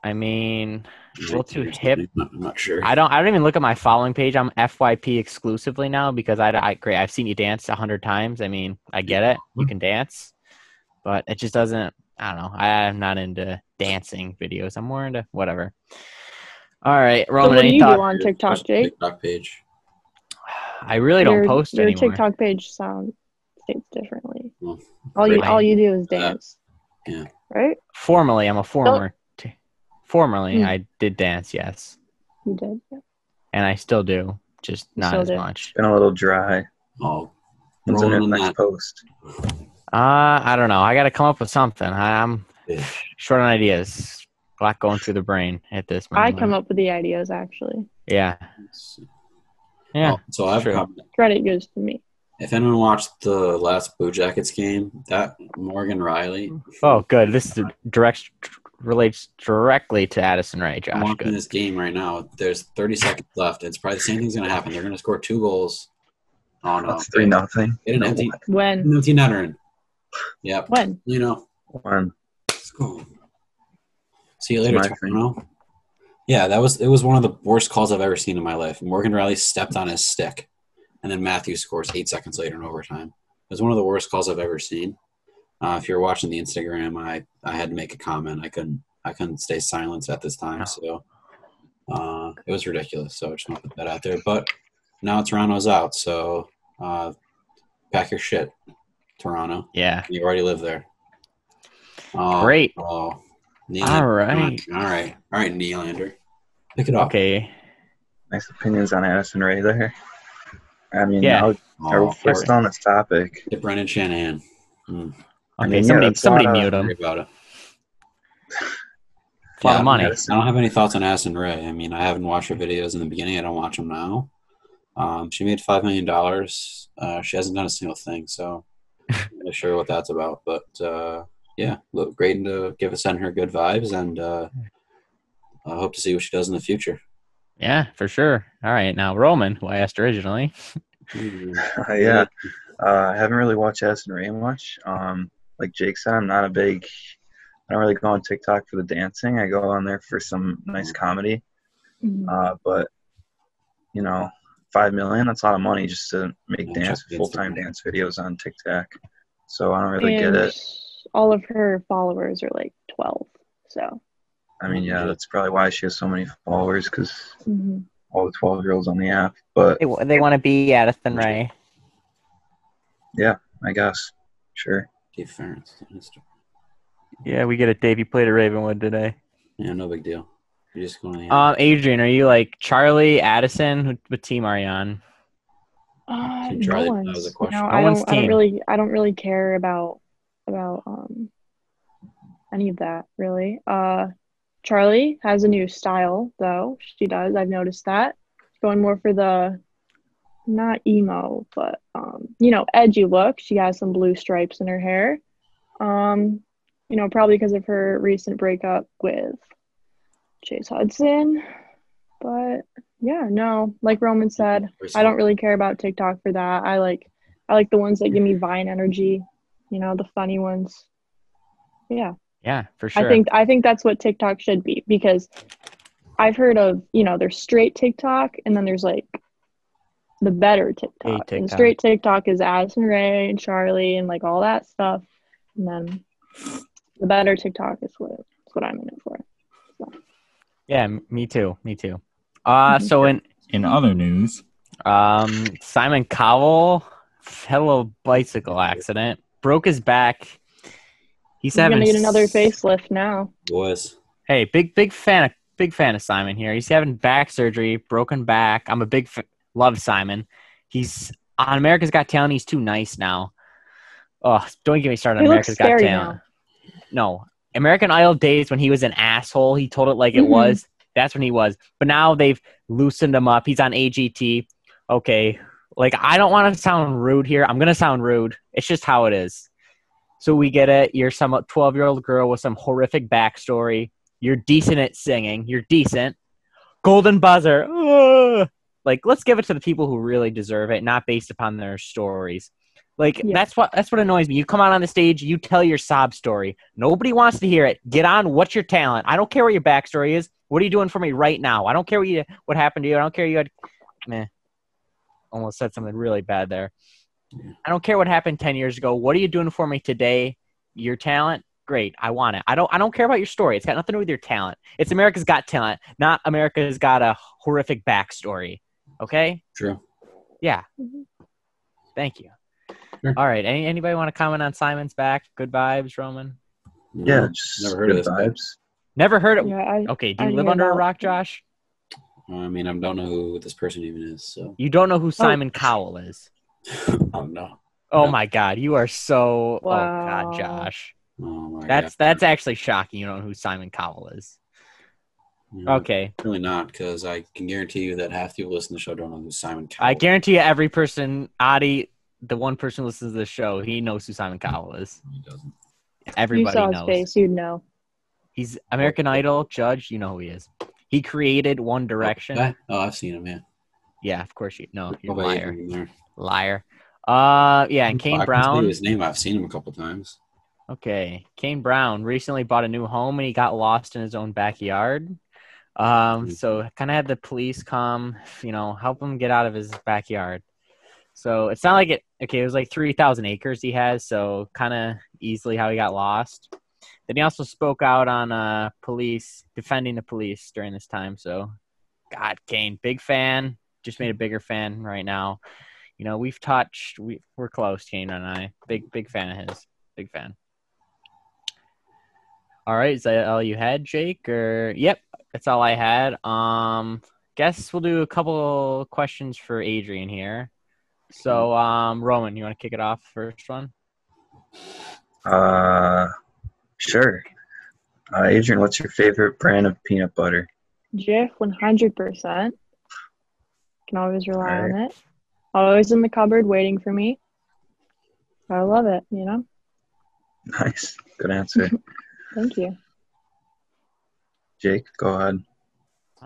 I mean, a little too hip. I'm not sure. I don't. I don't even look at my following page. I'm FYP exclusively now because I, I great. I've seen you dance a hundred times. I mean, I get it. Mm-hmm. You can dance, but it just doesn't. I don't know. I, I'm not into dancing videos. I'm more into whatever. All right, So Roman. what do any you do on TikTok, Jake? TikTok page. I really don't your, post your anymore. TikTok page sounds states differently. Well, All you all you do is dance, Yeah. right? Formerly, I'm a former. T- formerly, Hmm. I did dance, yes, You did. Yeah. and I still do, just You not as do. much. Been a little dry. Oh, When's the rolling next that. post? Uh, I don't know. I got to come up with something. I, I'm Yeah. short on ideas. A lot going through the brain at this I come up with the ideas actually. Yeah. Yeah. Oh, so I've true. come, Credit goes to me. if anyone watched the last Blue Jackets game, that Morgan Rielly, Oh, good. This is direct relates directly to Addison Rae. I'm Josh, watching good. this game right now. There's 30 seconds left. It's probably the same thing's going to happen. They're going to score two goals. Oh, uh, no. That's three nothing. Get an empty, When? an empty netter in. Yep. When? You know, One. let's go. See you later, my. Toronto. Yeah, that was it. Was one of the worst calls I've ever seen in my life. Morgan Rielly stepped on his stick, and then Matthews scores eight seconds later in overtime. It was one of the worst calls I've ever seen. Uh, if you're watching the Instagram, I I had to make a comment. I couldn't I couldn't stay silent at this time, so uh, it was ridiculous. So I just want to put that out there. But now Toronto's out, so uh, pack your shit, Toronto. Yeah. You already live there. Oh, Great. Oh, all right. All right. All right, Nylander. Pick it up. Okay. Nice opinions on Addison Rae there. I mean, Yeah. now, are Oh, we're still on this topic. Get Brendan Shanahan. Hmm. I Okay. mean, somebody that's somebody mute him. about it. A lot Yeah, of money. I don't have any thoughts on Addison Rae. I mean, I haven't watched her videos in the beginning. I don't watch them now. Um, she made five million dollars. Uh, she hasn't done a single thing, so I'm not sure what that's about. But uh, yeah, look great to give us send her good vibes, and uh, I hope to see what she does in the future. Yeah, for sure. All right. Now Roman, who I asked originally. Uh, yeah, uh, I haven't really watched Addison Rae much. Um, like Jake said, I'm not a big. I don't really go on TikTok for the dancing. I go on there for some nice comedy. Mhm. Uh, but you know, five million—that's a lot of money just to make Yeah, dance full-time dance videos on TikTok. So I don't really and get it. all of her followers are like 12. So, I mean, yeah, that's probably why she has so many followers because mhm. all the twelve-year-olds on the app. But They, they want to be Addison Rae. yeah, I guess sure. Dave Ferentz. Yeah, we get it. Dave, you played at Ravenwood today. Yeah, no big deal. You're just going. To Um, Adrian, are you like Charli Addison? What, what team are you on? Uh, Team no Charli, that was a question. know, No I one's don't. I don't really. I don't really care about about um any of that really. Uh, Charli has a new style though. She does. I've noticed that. Going more for the not emo, but um, you know, edgy look. She has some blue stripes in her hair. Um, you know, probably because of her recent breakup with Chase Hudson. But yeah, no, like Roman said, I don't really care about TikTok for that. I like I like the ones that give me Vine energy, you know, the funny ones. Yeah. Yeah, for sure. I think I think that's what TikTok should be because I've heard of, you know, there's straight TikTok and then there's like the better TikTok. And straight TikTok is Addison Rae and Charli and like all that stuff. And then the better TikTok is what is what I'm in it for. Yeah, me too. Me too. Uh, so in In other news, um, Simon Cowell, fellow bicycle accident, broke his back. He's He's having gonna get another facelift now. Was Hey, big big fan of big fan of Simon here. He's having back surgery, broken back. I'm a big f- love Simon. He's on America's Got Talent. He's too nice now. Oh, don't get me started on He America's Got Talent. No, American Idol days when he was an asshole. He told it like it Mhm. was. That's when he was. But now they've loosened him up. He's on AGT. Okay, like I don't want to sound rude here. I'm gonna sound rude. It's just how it is. So we get it. You're some 12 year old girl with some horrific backstory. You're decent at singing. You're decent. Golden buzzer. Ugh. Like let's give it to the people who really deserve it, not based upon their stories. Like Yeah. that's what that's what annoys me. You come out on the stage, you tell your sob story. Nobody wants to hear it. Get on. What's your talent? I don't care what your backstory is. What are you doing for me right now? I don't care what you what happened to you. I don't care you had. Meh. Almost said something really bad there. I don't care what happened ten years ago. What are you doing for me today? Your talent, great. I want it. I don't. I don't care about your story. It's got nothing to do with your talent. It's America's Got Talent, not America's Got a horrific backstory. Okay. True. Yeah. Mm-hmm. Thank you. Sure. All right. Any, anybody want to comment on Simon's back? Good vibes, Roman. Yeah, just never heard of this. guy. vibes. Never heard it. Yeah, I, Okay. Do you didn't live hear under a rock, Josh? I mean, I don't know who this person even is. So, You don't know who oh. Simon Cowell is. oh no. Oh No. my God, you are so. Oh God, Josh. Oh my That's God. that's actually shocking. You don't know who Simon Cowell is. Yeah, Okay. Really not, because I can guarantee you that half the people listening to the show don't know who Simon Cowell. I guarantee you, every person, Adi, the one person who listens to the show, he knows who Simon Cowell is. He doesn't. you Everybody saw his knows. face, you'd know. He's American Idol judge. You know who he is. He created One Direction. Oh, oh, I've seen him. Yeah. Yeah, of course you. No, you're a Nobody liar. Liar. Uh, yeah, and Kane can Brown. His name. I've seen him a couple times. Okay, Kane Brown recently bought a new home and he got lost in his own backyard. Um, so kind of had the police come, you know, help him get out of his backyard. So it's not like it. Okay, it was like three thousand acres he has, so kind of easily how he got lost. Then he also spoke out on uh police defending the police during this time. So, God, Kane, big fan. Just made a bigger fan right now. You know, we've touched. We we're close, Kane and I. Big big fan of his. Big fan. All right, is that all you had, Jake? Or yep, that's all I had. Um, guess we'll do a couple questions for Adrian here. So, um, Roman, you want to kick it off first one? Uh, sure. Uh, Adrian, what's your favorite brand of peanut butter? Jif, 100%. Can always rely on it. Always in the cupboard waiting for me. I love it, you know? Nice. Good answer. Thank you. Jake, go ahead. Uh,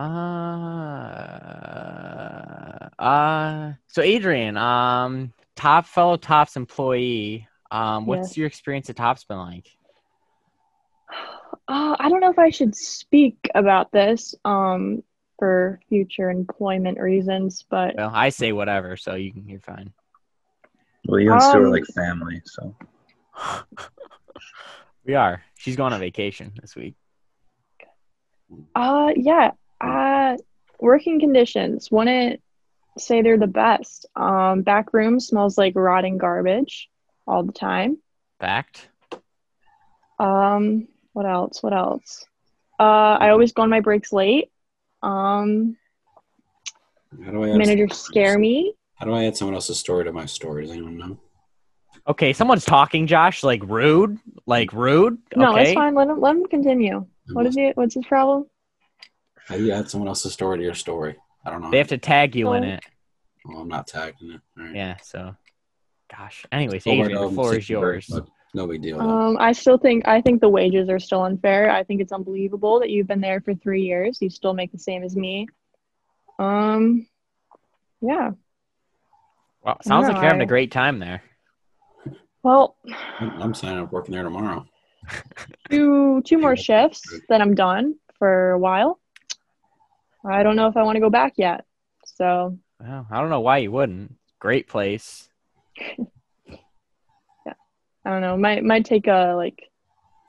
uh, so Adrian, um, top fellow Tops employee. Um, what's Yes. your experience at Tops been like? Uh, I don't know if I should speak about this um, for future employment reasons, but Well, I say whatever, so you can. You're fine. Well, you and Stu are Um, like family, so We are. She's going on vacation this week. Uh, yeah. Uh, working conditions. Wouldn't say they're the best. Um, back room smells like rotting garbage all the time. Fact. Um, what else? What else? Uh, I always go on my breaks late. Um, How do I add managers scare me. How do I add someone else's story to my story? Does anyone know? Okay, someone's talking, Josh. Like rude. Like rude. No, okay. it's fine. Let him let him continue. What is it? What's his problem? How do you add someone else's story to your story? I don't know. They have to tag you in Oh. it. Well, I'm not tagged in it. All right. Yeah. So, gosh. Anyways, Well, Adrian, the floor is taking a break, yours. but No big deal. Um, I still think I think the wages are still unfair. I think it's unbelievable that you've been there for three years. You still make the same as me. Um, yeah. Well, sounds like you're having a I- great time there. Well, I'm, I'm signing up working there tomorrow. two two more shifts, then I'm done for a while. I don't know if I want to go back yet. So Well, I don't know why you wouldn't. Great place. Yeah, I don't know. Might might take a like,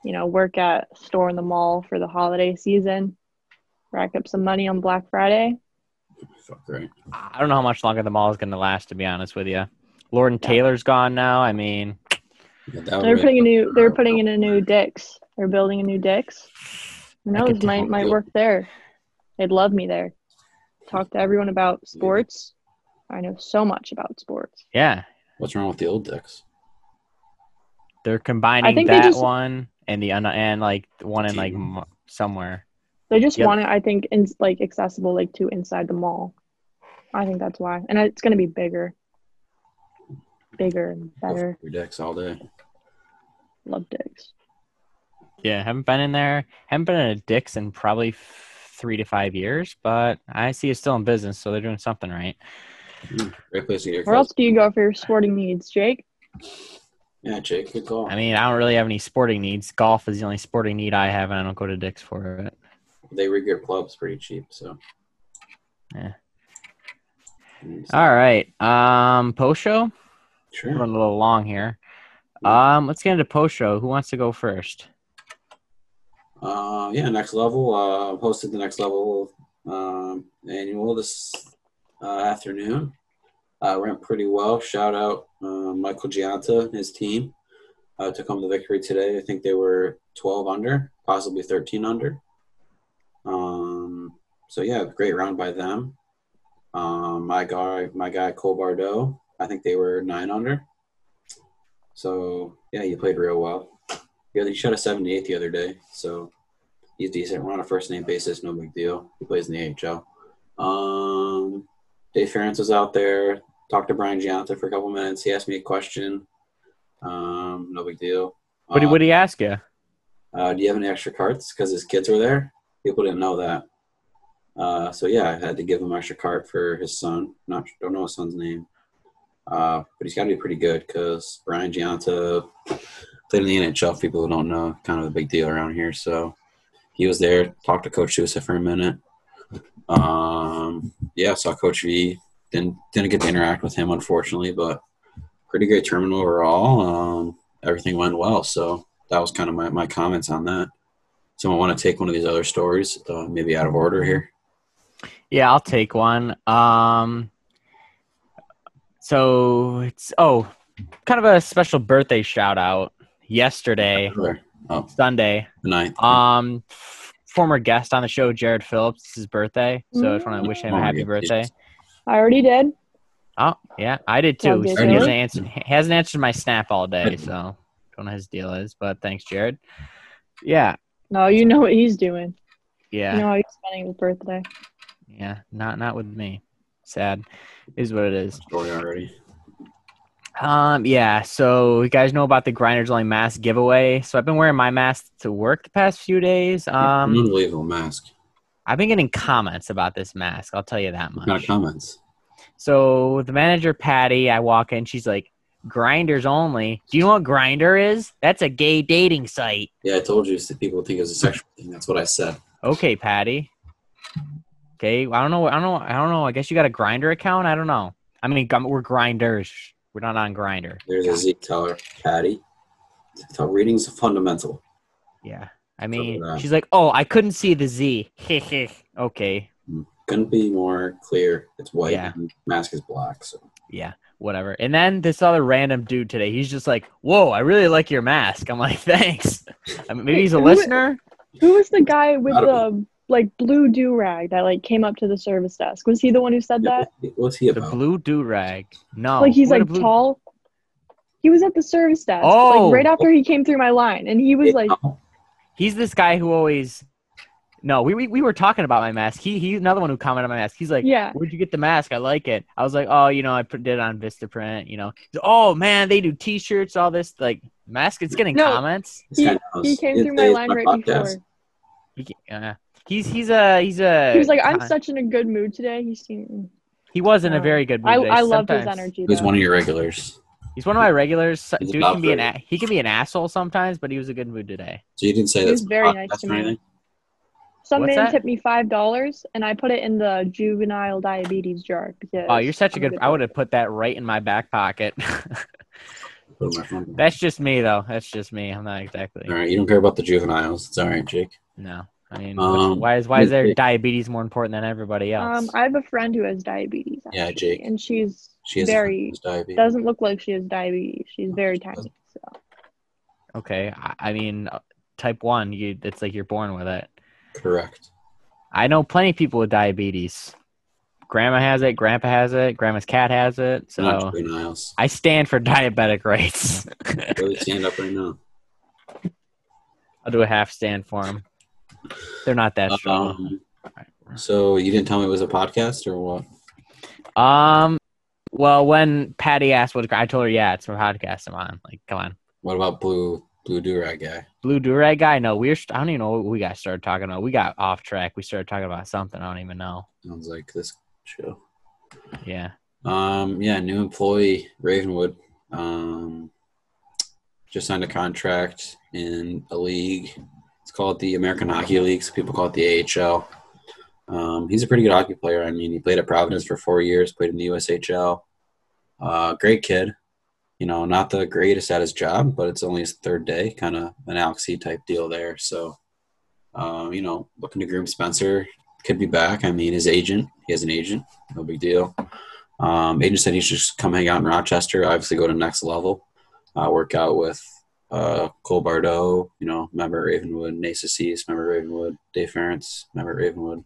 you know, work at store in the mall for the holiday season. Rack up some money on Black Friday. Fuck right. I don't know how much longer the mall is going to last, to be honest with you. Lord and Taylor's gone now. I mean, Yeah, They're putting a new. They're putting in a new Dick's. They're building a new Dick's. Who I knows? could Might might work there. They'd love me there. Talk to everyone about sports. I know so much about sports. yeah. What's wrong with the old Dick's? They're combining think they that just- one and the un- and like one in like somewhere. They just Yep. want it, I think, in like accessible like to inside the mall. I think that's why, and it's gonna be bigger, bigger and better. Your decks all day. Love dicks. Yeah, haven't been in there. Haven't been in a Dick's in probably f- three to five years, but I see it's still in business, so they're doing something right. Great place to get your Where else do you go for your sporting needs, Jake? Yeah, Jake, good call. I mean, I don't really have any sporting needs. Golf is the only sporting need I have, and I don't go to Dick's for it. They rig your clubs pretty cheap, so. Yeah. Mm, All right. Um, post show. Sure. A little long here. Um, let's get into post show. Who wants to go first? Uh, yeah, next level. Uh, hosted the next level um, annual this uh, afternoon. Uh, went pretty well. Shout out uh, Michael Gionta and his team. Uh, took home the victory today. I think they were 12 under, possibly 13 under. Um, so yeah, great round by them. Um, my guy, my guy Cole Bardreau. I think they were nine under. So yeah, you played real well. Yeah, he shot a 78 the other day, so he's decent. We're on a first name basis, no big deal. He plays in the AHL. Um, Dave Ferentz was out there. Talked to Brian Gionta for a couple minutes. He asked me a question. Um, no big deal. What did Uh, what did he ask you? uh, do you have any extra carts? Because his kids were there. People didn't know that. Uh, so yeah, I had to give him extra cart for his son. Not don't know his son's name, uh, but he's got to be pretty good because Brian Gionta played in the NHL. People who don't know, kind of a big deal around here. So he was there. Talked to Coach Sousa for a minute. Um, yeah, saw Coach V. Didn't didn't get to interact with him unfortunately, but pretty great tournament overall. Um, everything went well. So that was kind of my, my comments on that. Someone want to take one of these other stories, uh, maybe out of order here? Yeah, I'll take one. Um, so it's oh, kind of a special birthday shout out. Yesterday, Oh, Sunday, the ninth. um, f- former guest on the show, Jared Phillips, it's his birthday. So I just want to wish him a happy birthday. I already did. Oh yeah, I did too. Well, He hasn't answered, he hasn't answered my snap all day, so don't know what his deal is. But thanks, Jared. Yeah, No, you know what he's doing. yeah. You know how he's spending his birthday. Yeah, not not with me. Sad is what it is. Story already. Um, yeah. So you guys know about the Grinders Only mask giveaway. So I've been wearing my mask to work the past few days. Um, Unbelievable mask. I've been getting comments about this mask. I'll tell you that What kind of much. comments? So the manager Patty, I walk in, she's like, "Grinders only." Do you know what Grindr is? That's a gay dating site. Yeah, I told you that people think it was a sexual thing. That's what I said. Okay, Patty. Okay, I don't know. I don't know. I don't know. I guess you got a Grindr account. I don't know. I mean, we're grinders. We're not on Grindr. There's a Zeke Teller, Patty. Tell reading's fundamental. Yeah. I mean, uh, she's like, "Oh, I couldn't see the Z." okay. Couldn't be more clear. It's white. Yeah. mask is black. So Yeah. Whatever. And then this other random dude today, he's just like, "Whoa, I really like your mask." I'm like, "Thanks." I mean, maybe he's a Who- listener. Who was the guy with I the um, like blue do rag that like came up to the service desk? Was he the one who said Yeah, that? what's he The blue do rag. No. like he's what like blue- tall. He was at the service desk, Oh. like right after he came through my line, and he was like, He's this guy who always. No, we, we we were talking about my mask. He he's another one who commented on my mask. He's like, Yeah. where'd you get the mask? I like it. I was like, oh, you know, I put- did it on Vistaprint. You know, He's, oh man, they do T-shirts, all this like mask. It's getting No. comments. he, he came It's- through my it's line right podcast. before. He, uh, he's he's a he's a. He was like, "I'm con- such in a good mood today." He seemed. He was in a uh, very good mood. I today. I loved his Sometimes- energy. He's though. one of your regulars. He's one of my regulars. He's Dude can be an a- he can be an asshole sometimes, but he was a good mood today. So you didn't say He that's was very nice to me. Some What's man that? tipped me five dollars, and I put it in the juvenile diabetes jar because. Oh, you're such a I'm good. I would have put that right in my back pocket. Put my phone. That's just me, though. That's just me. I'm not exactly. All right, you don't care about the juveniles. It's all right, Jake. No, I mean, Um, why is why is their diabetes more important than everybody else? Um, I have a friend who has diabetes. Yeah, actually, Jake. and she's She has very diabetes. doesn't look like she has diabetes. She's very tiny. So okay, I, I mean, uh, type one, you it's like you're born with it. Correct. I know plenty of people with diabetes. grandma has it, grandpa has it, grandma's cat has it. So Trey I stand for diabetic rights. Really stand up right now. I'll do a half stand for them. They're not that strong. Um, so you didn't tell me it was a podcast or what? Um, well, when Patty asked what I told her, yeah, it's a podcast I'm on. Like, come on, What about Blue Blue Durag guy? Blue Durag guy. No, we're. I don't even know what we got started talking about. We got off track. We started talking about something. I don't even know. Sounds like this show. Yeah. Um, yeah, new employee Ravenwood. Um, just signed a contract in a league. It's called the American Hockey League. So people call it the AHL. Um, he's a pretty good hockey player. I mean, he played at Providence for four years, played in the USHL. Uh, great kid. You know, not the greatest at his job, but it's only his third day, kind of an Alex C type deal there. So, um, you know, looking to groom Spencer could be back. I mean, his agent, he has an agent, no big deal. Um, agent said he should just come hang out in Rochester, obviously go to next level, uh, work out with uh, Cole Bardreau, you know, member Ravenwood, Nasa Cease, member Ravenwood, Dave Ference, member Ravenwood.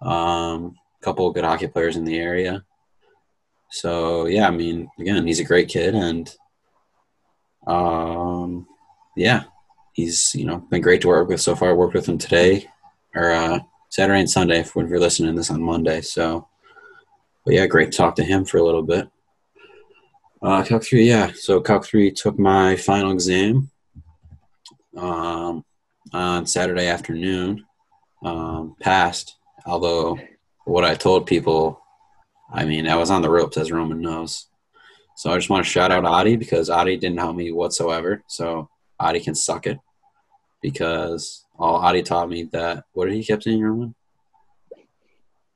Um, a couple of good hockey players in the area. So yeah, I mean, again, he's a great kid, and um, yeah, he's you know been great to work with so far. I worked with him today, or uh, Saturday and Sunday. If you're listening to this on Monday, so but yeah, great to talk to him for a little bit. Uh, Calc three, yeah. So Calc three took my final exam um, on Saturday afternoon. Um, passed, although what I told people, I mean, I was on the ropes as Roman knows. So I just want to shout out Adi because Adi didn't help me whatsoever. So Adi can suck it because all Adi taught me that. What did he kept saying, Roman?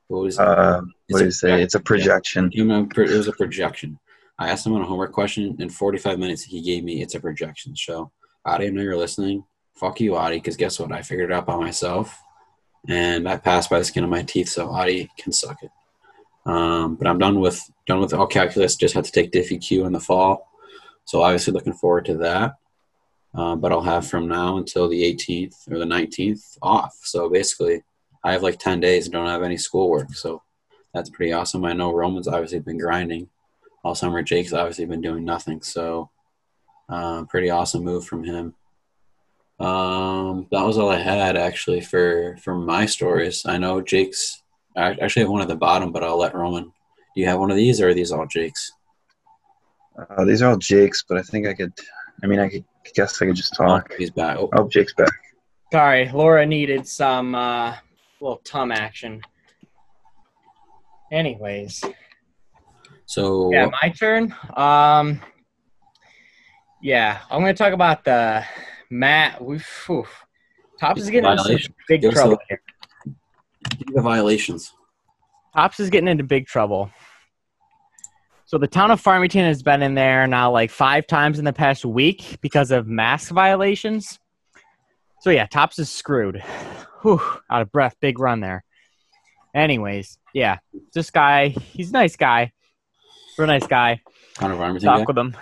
What was Uh, what did he say? It's a projection. know, it was a projection. I asked him on a homework question in 45 minutes. He gave me it's a projection. So, Adi, I know you're listening. Fuck you, Adi, because guess what? I figured it out by myself, and I passed by the skin of my teeth. So, Adi can suck it. Um, but I'm done with done with all calculus. Just had to take Diffie Q in the fall. So, obviously, looking forward to that. Um, but I'll have from now until the 18th or the 19th off. So basically, I have like 10 days and don't have any schoolwork. So that's pretty awesome. I know Roman's obviously been grinding all summer. Jake's obviously been doing nothing. So uh, pretty awesome move from him. Um, that was all I had actually for for my stories. I know Jake's. I actually have one at the bottom, but I'll let Roman. Do you have one of these, or are these all Jake's? Uh, these are all Jake's, but I think I could. I mean, I could, guess I could just talk. He's back. Oh, Oh, Jake's back. Sorry, Laura needed some uh, little tum action. Anyways, so yeah, my turn. Um, yeah, I'm gonna talk about the Matt. We, whew, Tops is getting into big trouble here. the violations. Tops is getting into big trouble. So the town of Farmington has been in there now like five times in the past week because of mask violations. So yeah, Tops is screwed. Whew, out of breath. Big run there. Anyways, yeah, this guy, he's a nice guy, real nice guy. Town of Farmington Talk guy? with him.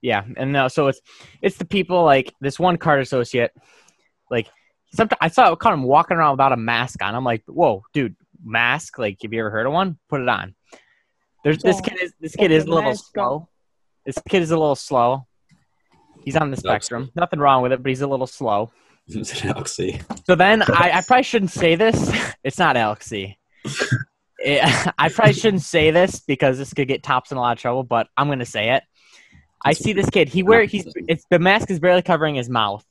Yeah, and no, so it's it's the people like this one card associate, like sometimes I saw I caught him walking around without a mask on. I'm like, whoa, dude, mask? Like, have you ever heard of one? Put it on. There's this kid is this kid is a little Mask on. slow. This kid is a little slow. He's on the spectrum. Nothing wrong with it, but he's a little slow. Alex C. So then I, I probably shouldn't say this. It's not Alex C. It- eh, I probably shouldn't say this because this could get tops in a lot of trouble, but I'm gonna say it. I see this kid. He wear he's it's the mask is barely covering his mouth.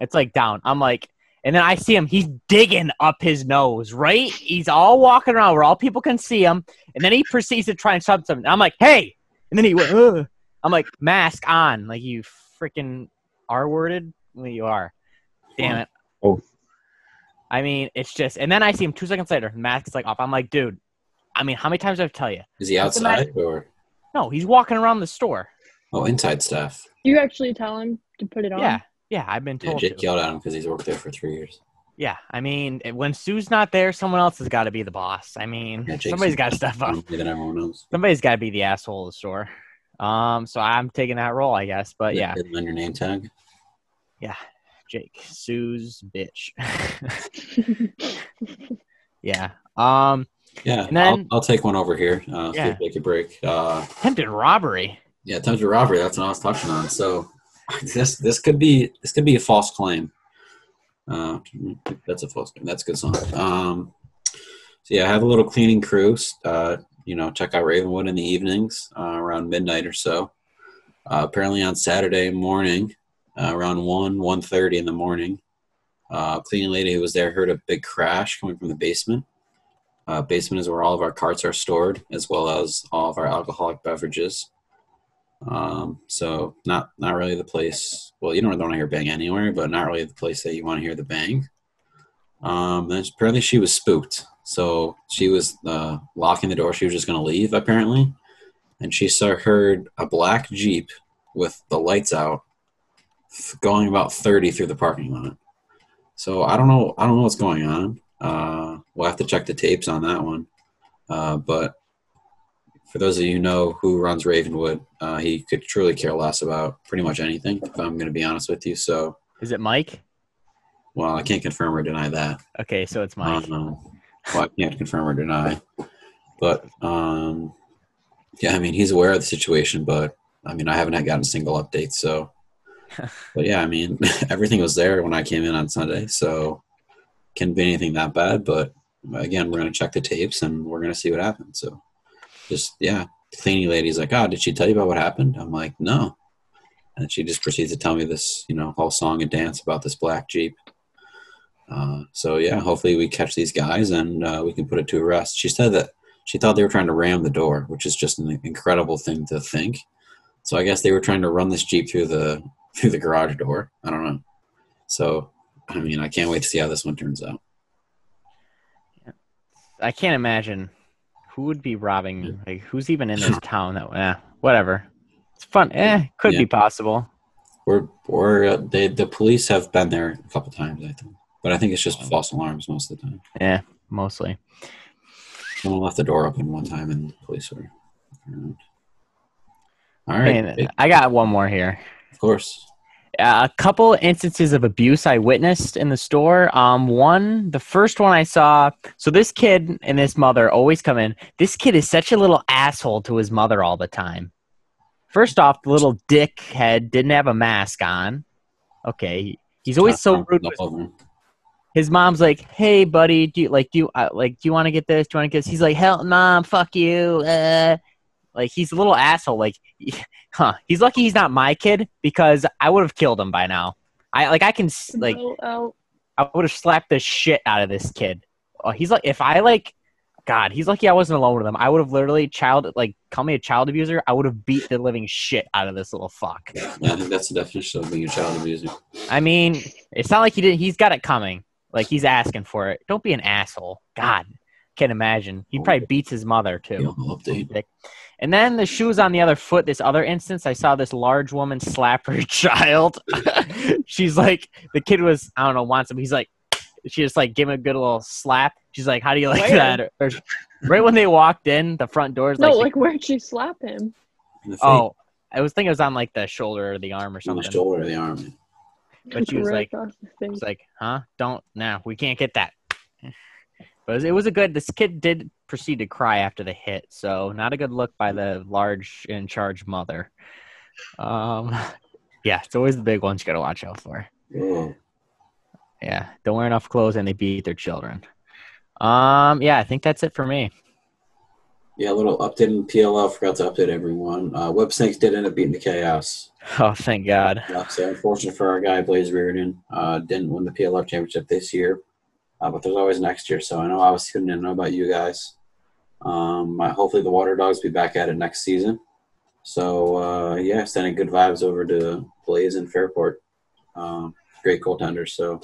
It's like down. I'm like, and then I see him. He's digging up his nose. Right? He's all walking around where all people can see him, and then he proceeds to try and stop something. I'm like, hey, and then he went. Ugh. I'm like, mask on, like you freaking R worded. Well, you are. Damn it. Oh. I mean, it's just, and then I see him two seconds later. Mask is like off. I'm like, dude. I mean, how many times do I have to tell you? Is he Put the mask- outside or No, he's walking around the store. oh inside stuff. You actually tell him to put it on. Yeah, yeah. I've been Yeah, told. Jake to. yelled at him because he's worked there for three years. Yeah, I mean, when Sue's not there, someone else has got to be the boss. I mean, Yeah, somebody's got to step up. more than everyone knows. Somebody's got to be the asshole of the store. Um, so I'm taking that role, I guess. But yeah, Hidden on your name tag. Yeah, Jake, Sue's bitch. yeah. Um. Yeah, And then- I'll, I'll take one over here. Uh, Yeah. Take a break. Uh, Attempted robbery. yeah, attempted robbery. That's what I was touching on. So this this could be this could be a false claim. Uh, that's a false claim. That's a good song. Um, so yeah, I have a little cleaning crew. Uh, you know, check out Ravenwood in the evenings uh, around midnight or so. Uh, apparently on Saturday morning, uh, around one one thirty in the morning, uh, cleaning lady who was there heard a big crash coming from the basement. Uh, basement is where all of our carts are stored, as well as all of our alcoholic beverages. Um, so not not really the place. Well, you don't want to hear bang anywhere, but not really the place that you want to hear the bang. Um, and apparently she was spooked, so she was uh, locking the door. She was just going to leave apparently, and she saw heard a black jeep with the lights out, going about thirty through the parking lot. So I don't know. I don't know what's going on. Uh, we'll have to check the tapes on that one. Uh, but for those of you who know who runs Ravenwood, uh, he could truly care less about pretty much anything. If I'm going to be honest with you, so Is it Mike? well, I can't confirm or deny that. Okay, so it's Mike. Um, well, I can't confirm or deny, but um, yeah, I mean he's aware of the situation, but I mean I haven't had gotten a single update, so. but yeah, I mean everything was there when I came in on Sunday, so can't be anything that bad. But again, we're gonna check the tapes and we're gonna see what happens. So just yeah, the cleaning lady's like, "Oh, did she tell you about what happened?" I'm like, "No," and she just proceeds to tell me this, you know, whole song and dance about this black jeep. Uh, so yeah, hopefully we catch these guys and uh, we can put it to rest. She said that she thought they were trying to ram the door, which is just an incredible thing to think. So I guess they were trying to run this jeep through the through the garage door. I don't know. So I mean, I can't wait to see how this one turns out. I can't imagine who would be robbing. Like, who's even in this town? That eh, whatever. It's fun. Eh, could Yeah. be possible. We're we're uh, they the police have been there a couple times, I think, but I think it's just false alarms most of the time. Yeah, mostly. Someone left the door open one time and the police were around. All right, And big- I got one more here. of course. A couple instances of abuse I witnessed in the store. Um, one, the first one I saw. So this kid and this mother always come in. This kid is such a little asshole to his mother all the time. First off, the little dickhead didn't have a mask on. Okay, he's always so rude. to his- All over him. His mom's like, "Hey, buddy, do you like do you uh, like do you want to get this? Do you want to get this?" He's like, "Hell, mom, fuck you." Uh. Like he's a little asshole. Like, huh? He's lucky he's not my kid because I would have killed him by now. I like I can s- like Oh, oh. I would have slapped the shit out of this kid. Oh, he's like if I like God, he's lucky I wasn't alone with him. I would have literally child like call me a child abuser. I would have beat the living shit out of this little fuck. Yeah, I think that's the definition of being a child abuser. I mean, it's not like he did. He's got it coming. Like he's asking for it. Don't be an asshole. God, can't imagine. He oh, probably beats his mother too. update. Dick. And then the shoes on the other foot. This other instance, I saw this large woman slap her child. She's like, the kid was, I don't know, wants him. He's like, she just like gave him a good little slap. She's like, how do you like Where? that? Or, or- right when they walked in, the front doors. No, like, like where'd she slap him? oh, I was thinking it was on like the shoulder or the arm or on something. the shoulder or the arm. But she was Right like, across was like, huh? Don't, nah, we can't get that. But it was, a good, this kid did proceed to cry after the hit. So not a good look by the large in charge mother. Um, yeah, it's always the big ones you got to watch out for. Oh, Yeah. Don't wear enough clothes and they beat their children. Um, yeah, I think that's it for me. Yeah, a little update in PLL. Forgot to update everyone. Uh, Whipsnakes did end up beating the Chaos. Oh, thank God. Yeah, so unfortunate for our guy Blaze Riorden. Uh, didn't win the PLF championship this year, uh, but there's always next year. So I know I was tuning in. I know about you guys. Um, I- hopefully the Water Dogs be back at it next season. So uh, yeah, sending good vibes over to Blaze and Fairport. Um, great goaltenders. So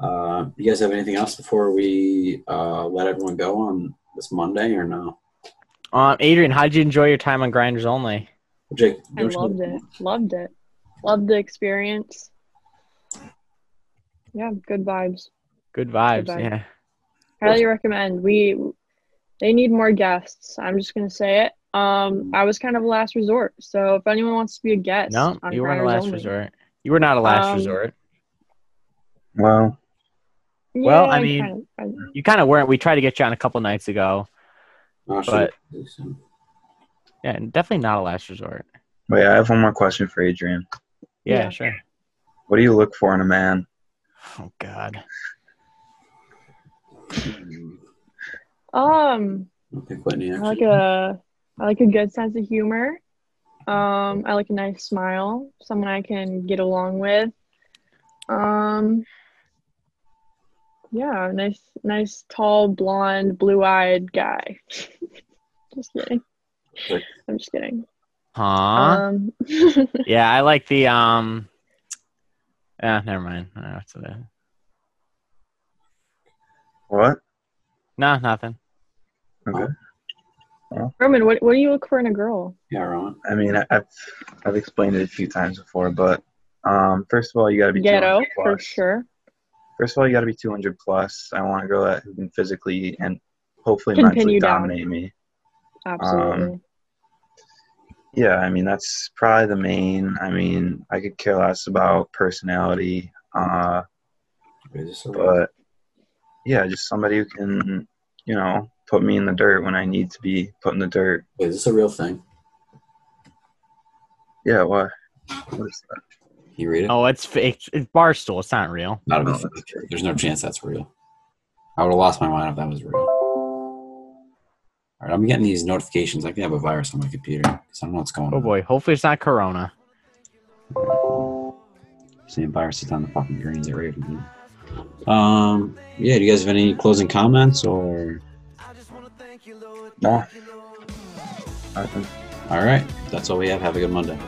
uh, you guys have anything else before we uh, let everyone go on this Monday or no? Um, Adrian, how did you enjoy your time on Grinders Only? Jake, I don't loved it. Loved it. Loved the experience. Yeah, good vibes. Good vibes. vibes. Yeah. Highly recommend. We they need more guests. I'm just gonna say it. Um, I was kind of a last resort. So if anyone wants to be a guest, No, on you weren't a last Only- resort. You were not a last Um, resort. Well, Well, I mean, kind of- I- You kind of weren't. We tried to get you on a couple nights ago, Oh, but yeah, and definitely not a last resort. Wait, I have one more question for Adrian. Yeah, Yeah. sure. What do you look for in a man? Oh God. Um, I like a I like a good sense of humor. Um, I like a nice smile, someone I can get along with. Um, yeah, nice, nice, tall, blonde, blue-eyed guy. just kidding. I'm just kidding. Huh? Um, yeah, I like the um. Yeah, never mind. I don't know what to do. What? No, nothing. Okay. Roman, what what do you look for in a girl? Yeah, Rowan. I mean, I- I've I've explained it a few times before, but um, first of all, you got to be Ghetto 200 for sure. First of all, you got to be 200 plus. I want a girl that who can physically and hopefully Can pin mentally down. dominate me. Absolutely. Yeah, I mean that's probably the main. I mean, I could care less about personality, uh, Wait, is but yeah, just somebody who can, you know, put me in the dirt when I need to be put in the dirt. wait, is this a real thing? Yeah, what? What is that? You read it? Oh, it's fake. It's Barstool. It's not real. Not no, be fake. There's no chance that's real. I would have lost my mind if that was real. All right, I'm getting these notifications. I could have a virus on my computer because I don't know what's going Oh on. boy. Hopefully it's not Corona. Seeing viruses on the fucking greens at Raven. Um, yeah. Do you guys have any closing comments or? No. Nothing. All right, that's all we have. Have a good Monday.